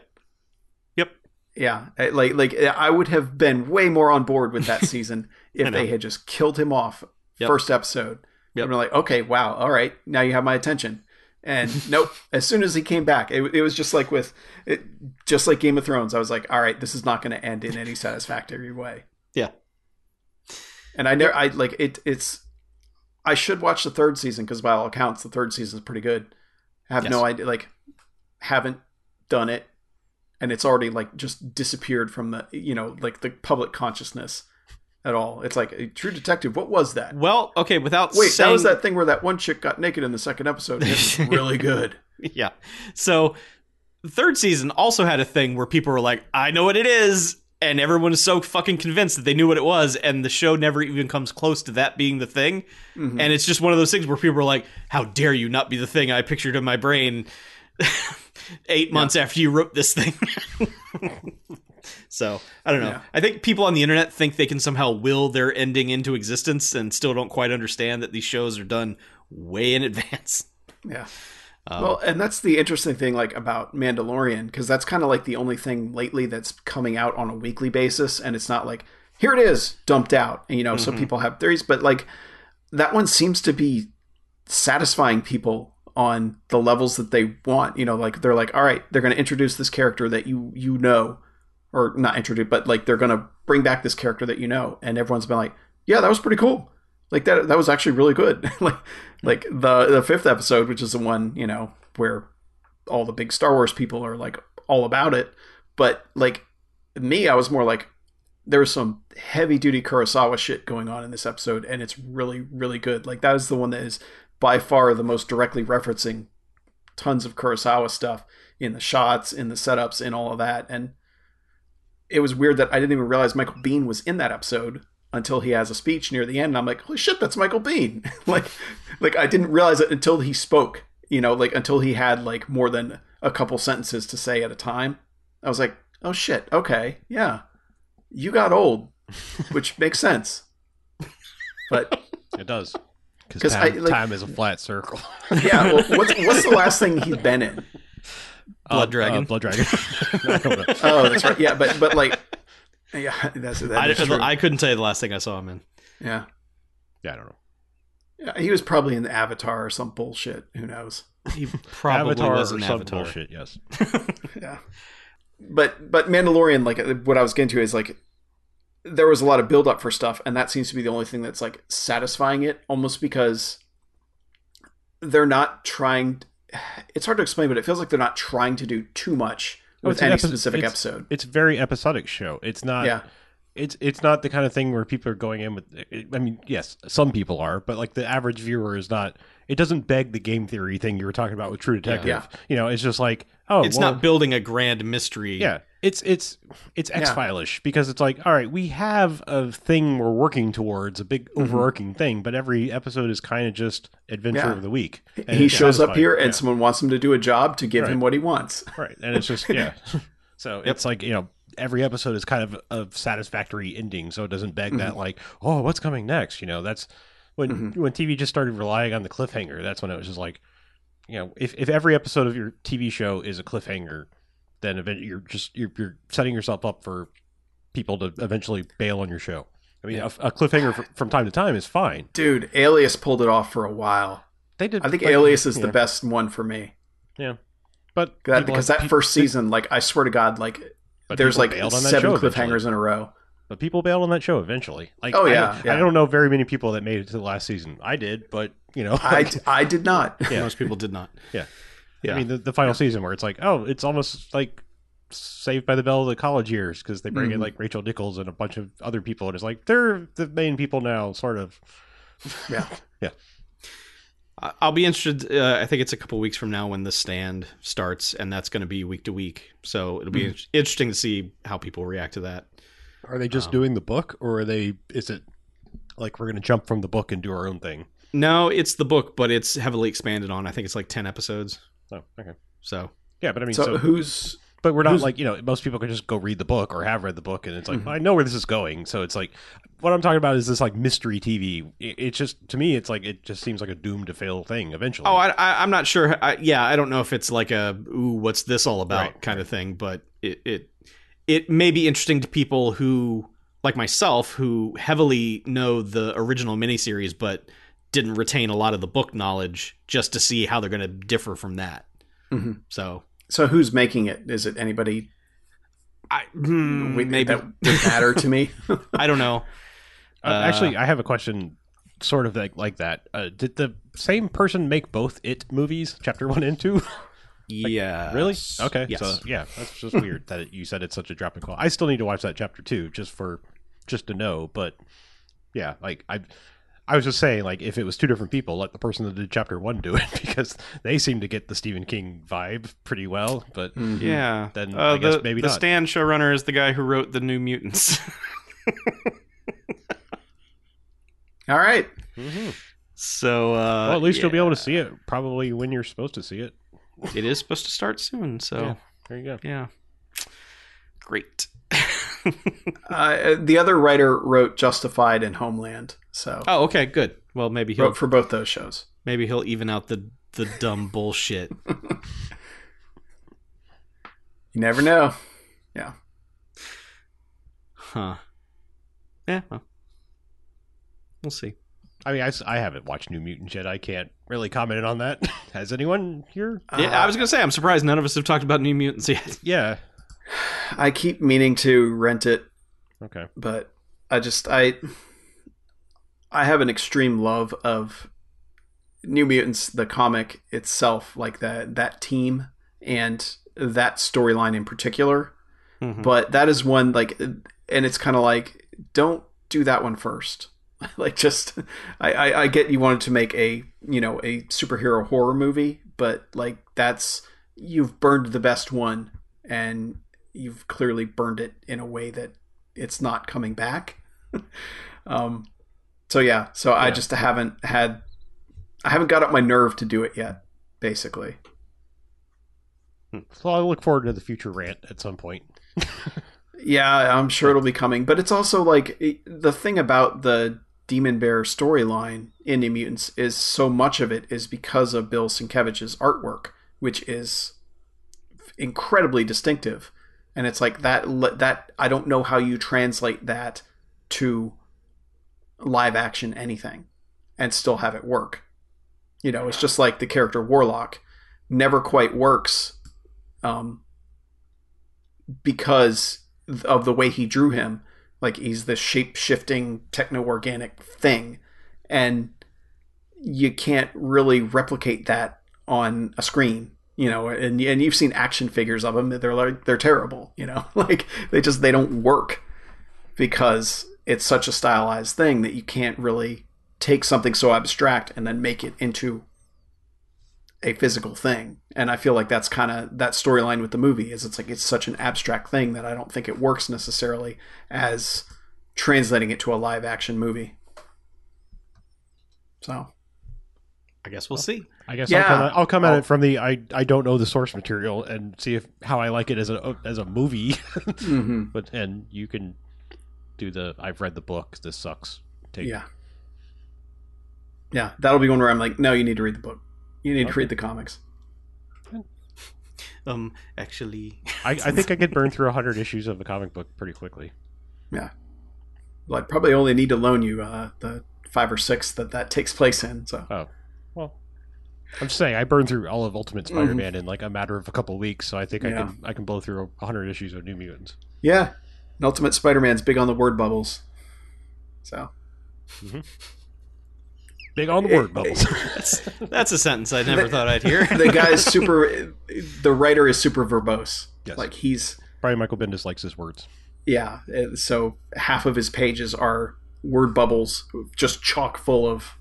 Yep.
Yeah, I- like like I would have been way more on board with that season if they had just killed him off
Yep.
first episode.
Yep.
And we're like, okay, wow, all right, now you have my attention. And nope. As soon as he came back, it, it was just like with it, just like Game of Thrones. I was like, all right, this is not going to end in any satisfactory way. And I never, I like it. It's I should watch the third season because by all accounts, the third season is pretty good. I have no idea, like, haven't done it, and it's already like just disappeared from the you know like the public consciousness at all. It's like a True Detective. What was that?
Well, okay, without
Wait,
saying,
that was that thing where that one chick got naked in the second episode. It was really good.
yeah. So third season also had a thing where people were like, I know what it is. And everyone is so fucking convinced that they knew what it was, and the show never even comes close to that being the thing.
Mhm.
And it's just one of those things where people are like, How dare you not be the thing I pictured in my brain eight months after you wrote this thing? so I don't know.
Yeah.
I think people on the internet think they can somehow will their ending into existence and still don't quite understand that these shows are done way in advance.
Yeah.
Um,
Well, and that's the interesting thing, like about Mandalorian, because that's kind of like the only thing lately that's coming out on a weekly basis, and it's not like here it is dumped out, and you know, so people have theories, but like that one seems to be satisfying people on the levels that they want. You know, like they're like, all right, they're going to introduce this character that you you know, or not introduce, but like they're going to bring back this character that you know, and everyone's been like, yeah, that was pretty cool. Like that that was actually really good. like like the the fifth episode, which is the one you know where all the big Star Wars people are like all about it. But like me, I was more like there was some heavy duty Kurosawa shit going on in this episode, and it's really really good. Like that is the one that is by far the most directly referencing tons of Kurosawa stuff in the shots, in the setups, in all of that. And it was weird that I didn't even realize Michael Biehn was in that episode until he has a speech near the end. And I'm like, holy shit, that's Michael Biehn. like, like I didn't realize it until he spoke. You know, like until he had like more than a couple sentences to say at a time. I was like, oh shit, okay, yeah, you got old, which makes sense. But
It does
'Cause
Because
I,
time,
like-
time is a flat circle.
yeah, well, what's what's the last thing he's been in?
Blood
Uh,
Dragon.
uh, Blood Dragon. I.
Oh, that's right. Yeah, but but like, yeah, that's that
I,
true.
I couldn't tell you the last thing I saw him in.
yeah.
Yeah, I don't know.
Yeah, he was probably in the Avatar or some bullshit. Who knows?
He probably
Avatar
was
or
an
some
Avatar.
bullshit. Yes.
Yeah. But but Mandalorian, like what I was getting to is like there was a lot of build up for stuff, and that seems to be the only thing that's like satisfying it, almost because they're not trying. It's hard to explain, but it feels like they're not trying to do too much with
it's
any
epi-
specific
it's-
episode.
It's very episodic show. It's not.
yeah,
It's it's not the kind of thing where people are going in with. I mean, yes, some people are, but like the average viewer is not. It doesn't beg the game theory thing you were talking about with True Detective.
Yeah.
You know, it's just like, oh,
it's
well,
not building a grand mystery.
Yeah, it's it's it's X File-ish because it's like, all right, we have a thing we're working towards, a big
Mm-hmm.
overarching thing, but every episode is kind of just adventure
Yeah.
of the week. And
he shows up here, and
Yeah.
someone wants him to do a job to give him what he wants.
right, and it's just yeah. so it's like you know. Every episode is kind of a satisfactory ending, so it doesn't beg that
Mm-hmm.
like, oh, what's coming next? You know, that's when mm-hmm. when TV just started relying on the cliffhanger. That's when it was just like, you know, if, if every episode of your TV show is a cliffhanger, then event you're just you're, you're setting yourself up for people to eventually bail on your show. I mean, a, a cliffhanger fr- from time to time is fine.
Dude, Alias pulled it off for a while.
They did.
I think
like,
Alias is
yeah,
the best one for me.
Yeah, but
That, because
like-
that first season, like I swear to God, like there's like
bailed on that
seven cliffhangers
eventually.
in a row.
But people bailed on that show eventually. Like,
Oh,
I
yeah,
don't-
yeah.
I don't know very many people that made it to the last season. I did, but you know,
I, I did not.
Yeah.
Most people did not.
Yeah.
Yeah.
I mean, the, the final season where it's like, oh, it's almost like Saved by the Bell of the college years because they bring in
Mhm.
like Rachel Nichols and a bunch of other people, and it's like they're the main people now, sort of.
Yeah.
I- I'll be interested. Uh, I think it's a couple weeks from now when the stand starts, and that's going to be week to week. So it'll be in- interesting to see how people react to that.
Are they just
Um,
doing the book, or are they? Is it like we're going to jump from the book and do our own thing?
No, it's the book, but it's heavily expanded on. I think it's like ten episodes.
Oh, okay.
So
Yeah, but I mean,
So,
so,
who's
but we're not like you know most people can just go read the book or have read the book, and it's like
Mhm.
I know where this is going. So it's like what I'm talking about is this like mystery TV. It, it's just to me, it's like it just seems like a doomed to fail thing eventually.
Oh, I, I, I'm not sure. I, yeah, I don't know if it's like a "ooh, what's this all about"
Right,
kind of thing, but it, it it may be interesting to people who, like myself, who heavily know the original miniseries, but didn't retain a lot of the book knowledge just to see how they're going to differ from that.
Mhm.
So
So who's making it? Is it anybody
I hmm,
Wait,
maybe
that would matter to me?
I don't know.
Uh, actually, I have a question, sort of like, like that. Uh, did the same person make both It movies, Chapter One and Two?
Yeah.
really? Okay.
Yes.
So yeah, that's just weird that you said it's such a drop in quality. I still need to watch that Chapter Two just for just to know. But yeah, like I. I was just saying, like, if it was two different people, let the person that did chapter one do it because they seem to get the Stephen King vibe pretty well. But
Mhm.
Yeah.
Then
uh,
I guess
the,
maybe
the
not.
Stand showrunner is the guy who wrote the New Mutants.
All right.
so uh,
well, at least you'll be able to see it probably when you're supposed to see it.
It is supposed to start soon, so
There you go.
yeah. Great.
Uh, the other writer wrote Justified and Homeland, so
Oh, okay, good. Well, maybe he'll
wrote for both those shows.
maybe he'll even out the the dumb bullshit.
You never know. Yeah.
Huh. Yeah, well. We'll see.
I mean, I, s- I haven't watched New Mutants yet. I can't really comment on that. Has anyone here?
yeah, I was gonna say I'm surprised none of us have talked about New Mutants yet.
Yeah.
I keep meaning to rent it,
Okay.
but I just I I have an extreme love of New Mutants, the comic itself, like that that team and that storyline in particular.
Mhm.
But that is one like, and it's kind of like, don't do that one first. like, just I, I I get you wanted to make a you know a superhero horror movie, but like that's you've burned the best one, and you've clearly burned it in a way that it's not coming back. um, so yeah, so I just haven't had, I haven't got up my nerve to do it yet. Basically,
So I look forward to the future rant at some point.
yeah, I'm sure it'll be coming. But it's also like the thing about the Demon Bear storyline in New Mutants is so much of it is because of Bill Sienkiewicz's artwork, which is incredibly distinctive. And it's like that that I don't know how you translate that to live action anything and still have it work. You know, it's just like the character Warlock never quite works um, because of the way he drew him. Like he's this shape shifting techno organic thing, and you can't really replicate that on a screen. You know, and and you've seen action figures of them. They're like they're terrible. You know, like they just they don't work because it's such a stylized thing that you can't really take something so abstract and then make it into a physical thing. And I feel like that's kind of that storyline with the movie is it's like it's such an abstract thing that I don't think it works necessarily as translating it to a live action movie. So,
I guess we'll see.
I guess
Yeah.
I'll come, at, I'll come at
I'll-
it from the I, I don't know the source material and see if how I like it as a as a movie.
mhm.
but and you can do the I've read the book. This sucks. Take
yeah. Yeah, that'll be one where I'm like, no, you need to read the book. You need to
Okay.
read the comics.
Um, actually,
I, I think I could burn through hundred issues of a comic book pretty quickly.
Yeah, well, I probably only need to loan you uh, the five or six that that takes place in. So,
Oh, well, I'm just saying I burned through all of Ultimate Spider-Man in like a matter of a couple of weeks, so I think I can I can blow through hundred issues of New Mutants.
yeah, and Ultimate Spider-Man's big on the word bubbles. So,
Big on the word bubbles.
that's that's a sentence I never thought I'd hear.
the guy's super. The writer is super verbose.
Yes.
Like he's
Brian Michael Bendis likes his words.
yeah. uh, So half of his pages are word bubbles, just chock full of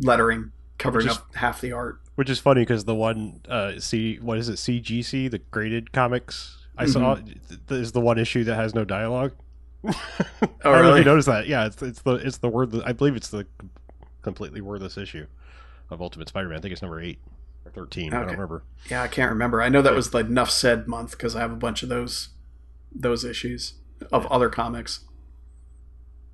lettering covering
Just-
up half the art.
Which is funny because the one uh, C what is it CGC the graded comics I saw th- is the one issue that has no dialogue.
Oh,
I don't know if
really?
you noticed that. Yeah, it's it's the it's the word I believe it's the completely wordless issue of Ultimate Spider-Man. I think it's number eight or thirteen. I don't remember.
Yeah, I can't remember. I know that was the Enough Said month because I have a bunch of those those issues of other comics.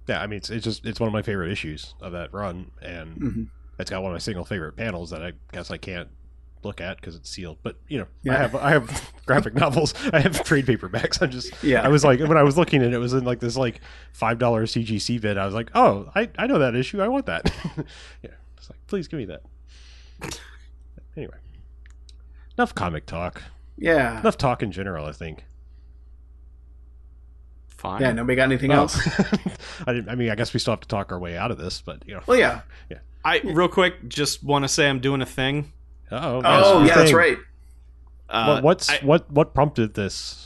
Yeah, I mean it's it's just it's one of my favorite issues of that run, and
Mhm.
it's got one of my single favorite panels that I guess I can't look at because it's sealed. But you know,
Yeah.
I have I have graphic novels, I have trade paperbacks. I'm just
Yeah.
I was like when I was looking and it was in like this like five dollar CGC bid. I was like, oh, I I know that issue. I want that. yeah. It's like, please give me that. anyway, enough comic talk.
Yeah.
Enough talk in general. I think.
Fine.
Yeah. Nobody got anything
Oh.
else?
I, didn't, I mean, I guess we still have to talk our way out of this, but you know.
Well, yeah.
I real quick just want to say I'm doing a thing.
Uh-oh,
Oh,
yes,
yeah, that's right.
Uh,
What, what's
I-
what? What prompted this?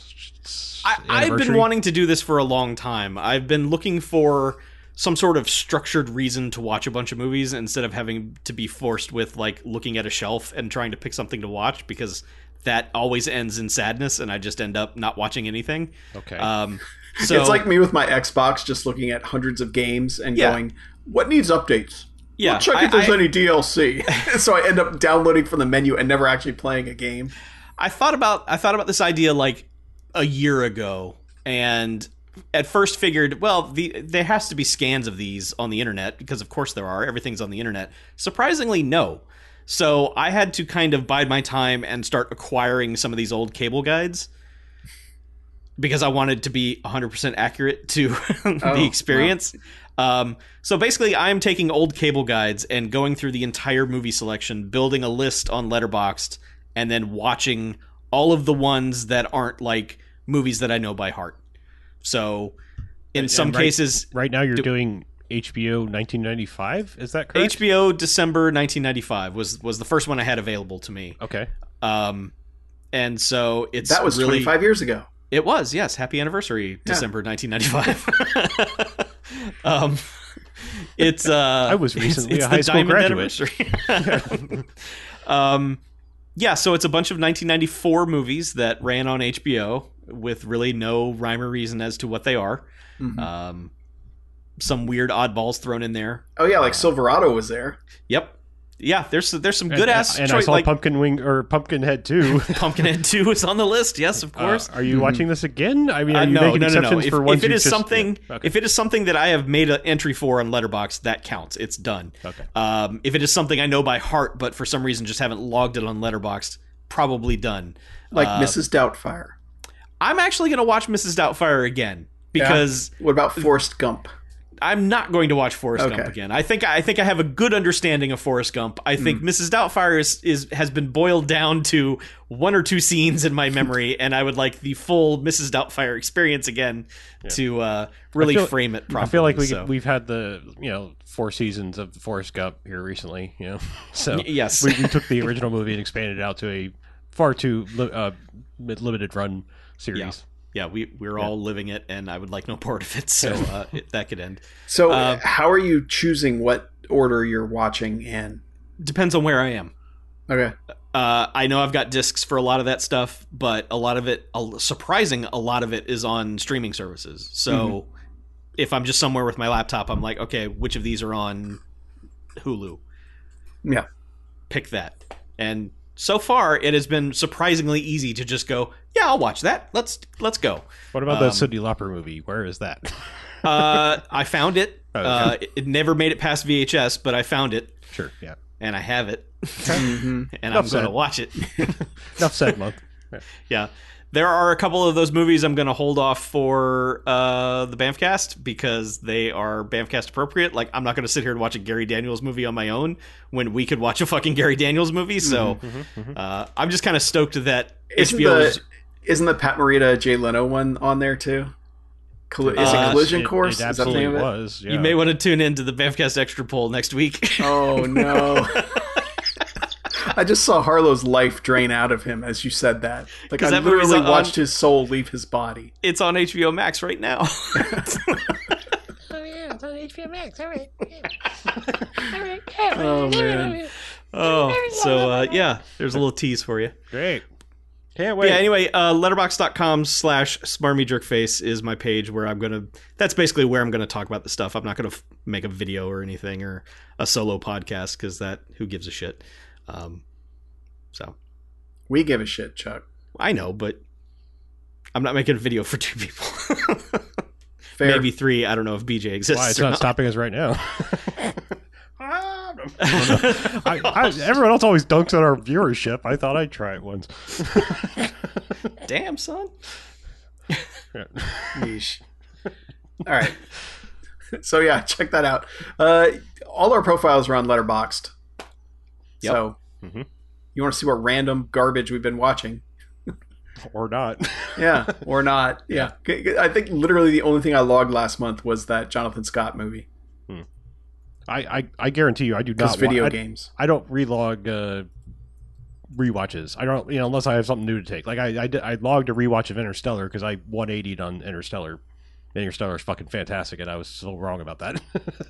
I, I've been wanting to do this for a long time. I've been looking for some sort of structured reason to watch a bunch of movies instead of having to be forced with like looking at a shelf and trying to pick something to watch because that always ends in sadness and I just end up not watching anything.
Okay.
Um, so
it's like me with my Xbox, just looking at hundreds of games and
Yeah.
going, "What needs updates?
Yeah,
I'll check
I-
if there's
I-
any DLC." so I end up downloading from the menu and never actually playing a game.
I thought about I thought about this idea like a year ago, and at first figured, well, the there has to be scans of these on the internet because of course there are. Everything's on the internet. Surprisingly, no. So I had to kind of bide my time and start acquiring some of these old cable guides because I wanted to be 100% accurate to
Oh,
the experience. Um, so basically, I'm taking old cable guides and going through the entire movie selection, building a list on Letterboxd, and then watching all of the ones that aren't like movies that I know by heart. So, in
And-
some
and right-
cases,
right now, you're
do-
doing HBO 1995. Is that correct?
HBO December 1995 was was the first one I had available to me.
Okay.
Um, and so it's
that was
really
25 years ago.
It was, yes. Happy anniversary, December 1995. um, it's uh,
I was recently
it's
a
the
high school
diamond
graduate.
anniversary. um, yeah, so it's a bunch of 1994 movies that ran on HBO with really no rhyme or reason as to what they are.
Mhm.
Um, some weird oddballs thrown in there.
oh yeah, like Silverado was there.
Yep. Yeah, there's there's some good ass
And, and I
choice
saw
like
Pumpkin Wing or pumpkin Pumpkinhead too.
Pumpkinhead 2 is on the list. Yes, of course.
Uh, are you watching this again? I mean, are
Uh,
you
no,
making
no, no, no.
exceptions
If,
for ones
if it
you
is
just-
something,
yeah, okay.
if it is something that I have made an entry for on Letterboxd, that counts. It's done.
Okay.
Um, if it is something I know by heart, but for some reason just haven't logged it on Letterboxd, probably done.
Like
Uh,
Mrs. Doubtfire.
I'm actually going to watch Mrs. Doubtfire again because
What about Forrest Gump?
I'm not going to watch Forrest
Okay.
Gump again. I think I think I have a good understanding of Forrest Gump. I think Mrs. Doubtfire is, is has been boiled down to one or two scenes in my memory, and I would like the full Mrs. Doubtfire experience again to uh, really
feel-
frame it properly.
I feel like we
so.
we've had the you know four seasons of Forrest Gump here recently. You know, so
yes.
we, we took the original movie and expanded it out to a far too uh, limited run series.
yeah, we we're all living it, and I would like no part of it. So uh, it, that could end.
So
Uh,
how are you choosing what order you're watching in?
Depends on where I am.
Okay.
Uh, I know I've got discs for a lot of that stuff, but a lot of it, a- surprising, a lot of it is on streaming services. So
Mm-hmm.
if I'm just somewhere with my laptop, I'm like, okay, which of these are on Hulu?
Yeah.
Pick that. And so far, it has been surprisingly easy to just go, yeah, I'll watch that. Let's let's go.
What about the
Um,
Cyndi Lauper movie? Where is that?
Uh, I found it.
Oh, okay.
Uh, it- it never made it past VHS, but I found it
sure. Yeah.
and I have it,
hmm
and
Enough
I'm going to watch it.
Enough said, month.
Yeah. There are a couple of those movies I'm going to hold off for uh, the Bamfcast because they are Bamfcast appropriate. Like, I'm not going to sit here and watch a Gary Daniels movie on my own when we could watch a fucking Gary Daniels movie. So uh, I'm just kind of stoked that
Isn't
HBO's.
the isn't the Pat Morita Jay Leno one on there too? Colli- is
Uh,
it Collision
It-
Course?
It
is that the
absolutely
name of it?
was. Yeah.
You may want to tune into the Bamfcast Extra Poll next week.
Oh no. I just saw Harlow's life drain out of him as you said that. Like I
that movie's
literally
on-
watched his soul leave his body.
it's on HBO Max right now.
Oh yeah, it's on HBO Max. All right. Yeah. All right. Yeah.
Oh, man.
oh, so uh, yeah, there's a little tease for you.
Great. Can't wait.
Yeah, anyway, uh, letterboxd.com slash smarmy jerkface is my page where I'm going to, that's basically where I'm going to talk about the stuff. I'm not going to f- make a video or anything or a solo podcast because that, who gives a shit? Um, so
We give a shit, Chuck.
I know, but I'm not making a video for two people.
Fair.
Maybe three. I don't know if BJ exists.
Why it's
or
not
not.
stopping us right now. I, I, everyone else always dunks on our viewership. I thought I'd try it once.
Damn, son.
Yeesh. All right. so yeah, check that out. Uh, all our profiles are on Letterboxd.
Yep.
So
Mhm.
you want to see what random garbage we've been watching?
or not.
Yeah, or not? Yeah. I think literally the only thing I logged last month was that Jonathan Scott movie
I, I, I guarantee you, I do not.
video
wa- I,
games.
I don't relog uh, rewatches. I don't, you know, unless I have something new to take. Like I, I, did, I logged a rewatch of Interstellar because I 180'd on Interstellar. Interstellar is fucking fantastic, and I was so wrong about that.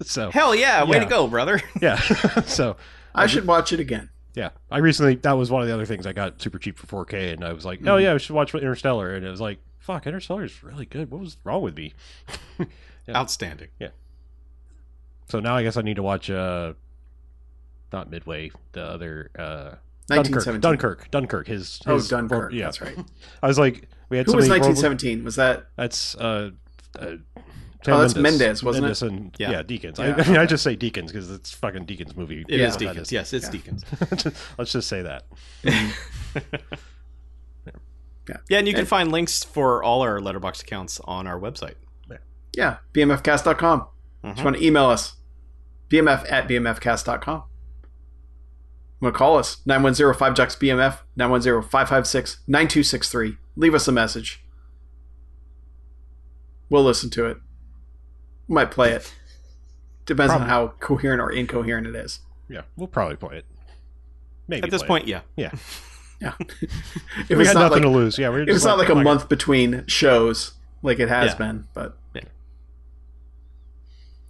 so
Hell yeah, way
Yeah.
to go, brother.
yeah, so
I should watch it again.
Yeah, I recently that was one of the other things I got super cheap for 4K, and I was like,
Mm-hmm.
oh yeah, I should watch Interstellar, and it was like, fuck, Interstellar is really good. What was wrong with me?
Outstanding. Yeah.
So now I guess I need to watch uh, not Midway, the other uh. Dunkirk,
1917.
Dunkirk, Dunkirk. His,
Oh, Dunkirk.
yeah.
That's right.
I was like, we had
Who was
many World-
1917? Was that
That's uh, uh
Oh, that's Mendes, wasn't it?
And,
Yeah.
yeah. Deakins.
Yeah,
I, I mean, I just say Deakins because it's fucking Deakins movie.
It is
Yeah.
That
Deakins. Yes, it's. Deakins.
Let's just say that.
Yeah, yeah, and you can find links for all our letterboxd accounts on our website.
yeah? BMFcast.com. If you mm-hmm. want to email us, BMF at BMFcast.com. You want to call us 910 5 Jocks BMF 910 556 9263. Leave us a message. We'll listen to it. We might play it. Depends on how coherent or incoherent it is.
Yeah, we'll probably play it. Maybe
At this point, yeah.
it. yeah,
Yeah. if
we
it's
got
not
nothing
like,
to lose. Yeah, we're
if it's not like a
fuck it.
month between shows like it has
Yeah.
been, but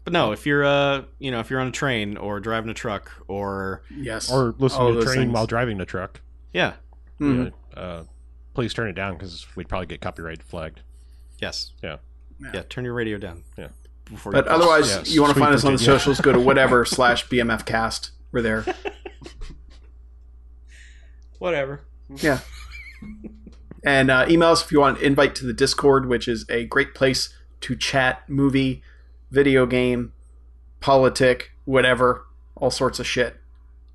But no, if you're uh, you know, if you're on a train or driving a truck or
yes.
or
listening
to the
those
train
things.
while driving the truck.
yeah,
you
Mhm.
know, uh, please turn it down because we'd probably get copyright flagged.
yes,
Yeah.
yeah, turn your radio down.
Yeah.
Before
But
you
otherwise,
Yeah,
you want to find us on the
Virginia.
socials, go to whatever slash BMF Cast. We're there.
whatever.
Yeah. And uh, email us if you want an invite to the Discord, which is a great place to chat movie, video game, politic, whatever, all sorts of shit.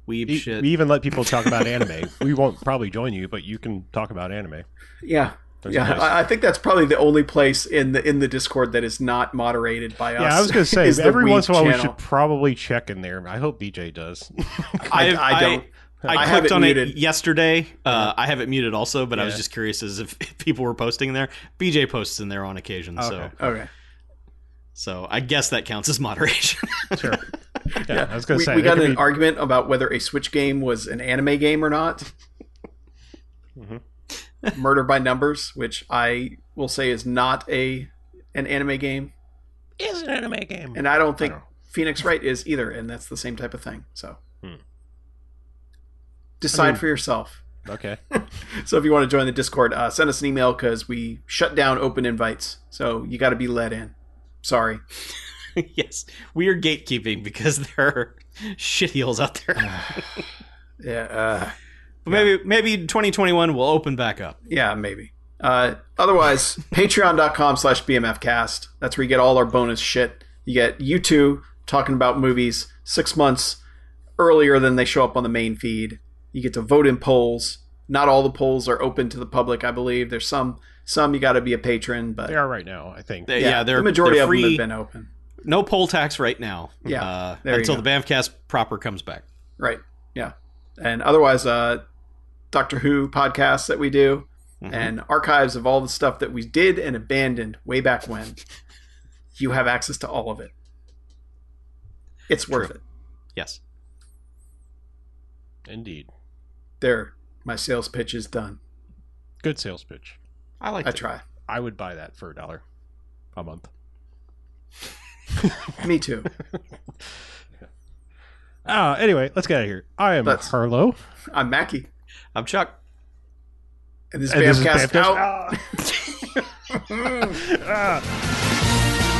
Weeb
We,
shit.
we even let people talk about anime. We won't probably join you, but you can talk about anime.
Yeah.
That's
yeah,
nice.
I, I think that's probably the only place in the in the Discord that is not moderated by us.
Yeah, I was gonna say every once in a while we should probably check in there. I hope BJ does.
I, I don't.
I,
I
clicked on
muted.
it yesterday. Uh, I have it muted also, but I was just curious as if, if people were posting there. BJ posts in there on occasion, so
Okay.
Okay.
so I guess that counts as moderation.
sure. Yeah, I was gonna
we,
say
we got an
be-
argument about whether a Switch game was an anime game or not.
Mm-hmm.
Murder by Numbers, which I will say is not a an anime game,
is an anime game.
and I don't think
don't.
Phoenix Wright is either, and that's the same type of thing. So
Hmm.
decide
I mean-
for yourself.
Okay.
So if you want to join the Discord, uh, send us an email because we shut down open invites. So you got to be let in. Sorry.
yes, we are gatekeeping because there are shitheels out there.
Yeah. Uh,
But maybe maybe 2021 will open back up.
Yeah, maybe. Uh, otherwise, patreon.com slash bmfcast. That's where you get all our bonus shit. You get you two talking about movies six months earlier than they show up on the main feed. You get to vote in polls. Not all the polls are open to the public, I believe. There's some some you got to be a patron, but
They are right now, I think.
They- yeah, they're
the majority
they're
of
free.
them have been open.
No poll tax right now.
Yeah,
uh, until the Bamfcast proper comes back.
Right. Yeah. And otherwise, uh, Doctor Who podcasts that we do
Mhm.
and archives of all the stuff that we did and abandoned way back when. You have access to all of it. It's worth
True.
it.
Yes.
Indeed.
There, my sales pitch is done.
Good sales pitch.
I like
I
it.
try.
I would buy that for a dollar a month.
Me too.
Ah, anyway, let's get out of here. I am
Let's-
Harlow.
I'm Mackie,
I'm Chuck.
and this
and this is
Bamfcast
Bamfcast.
out.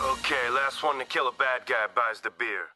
Okay, last one to kill a bad guy buys the beer.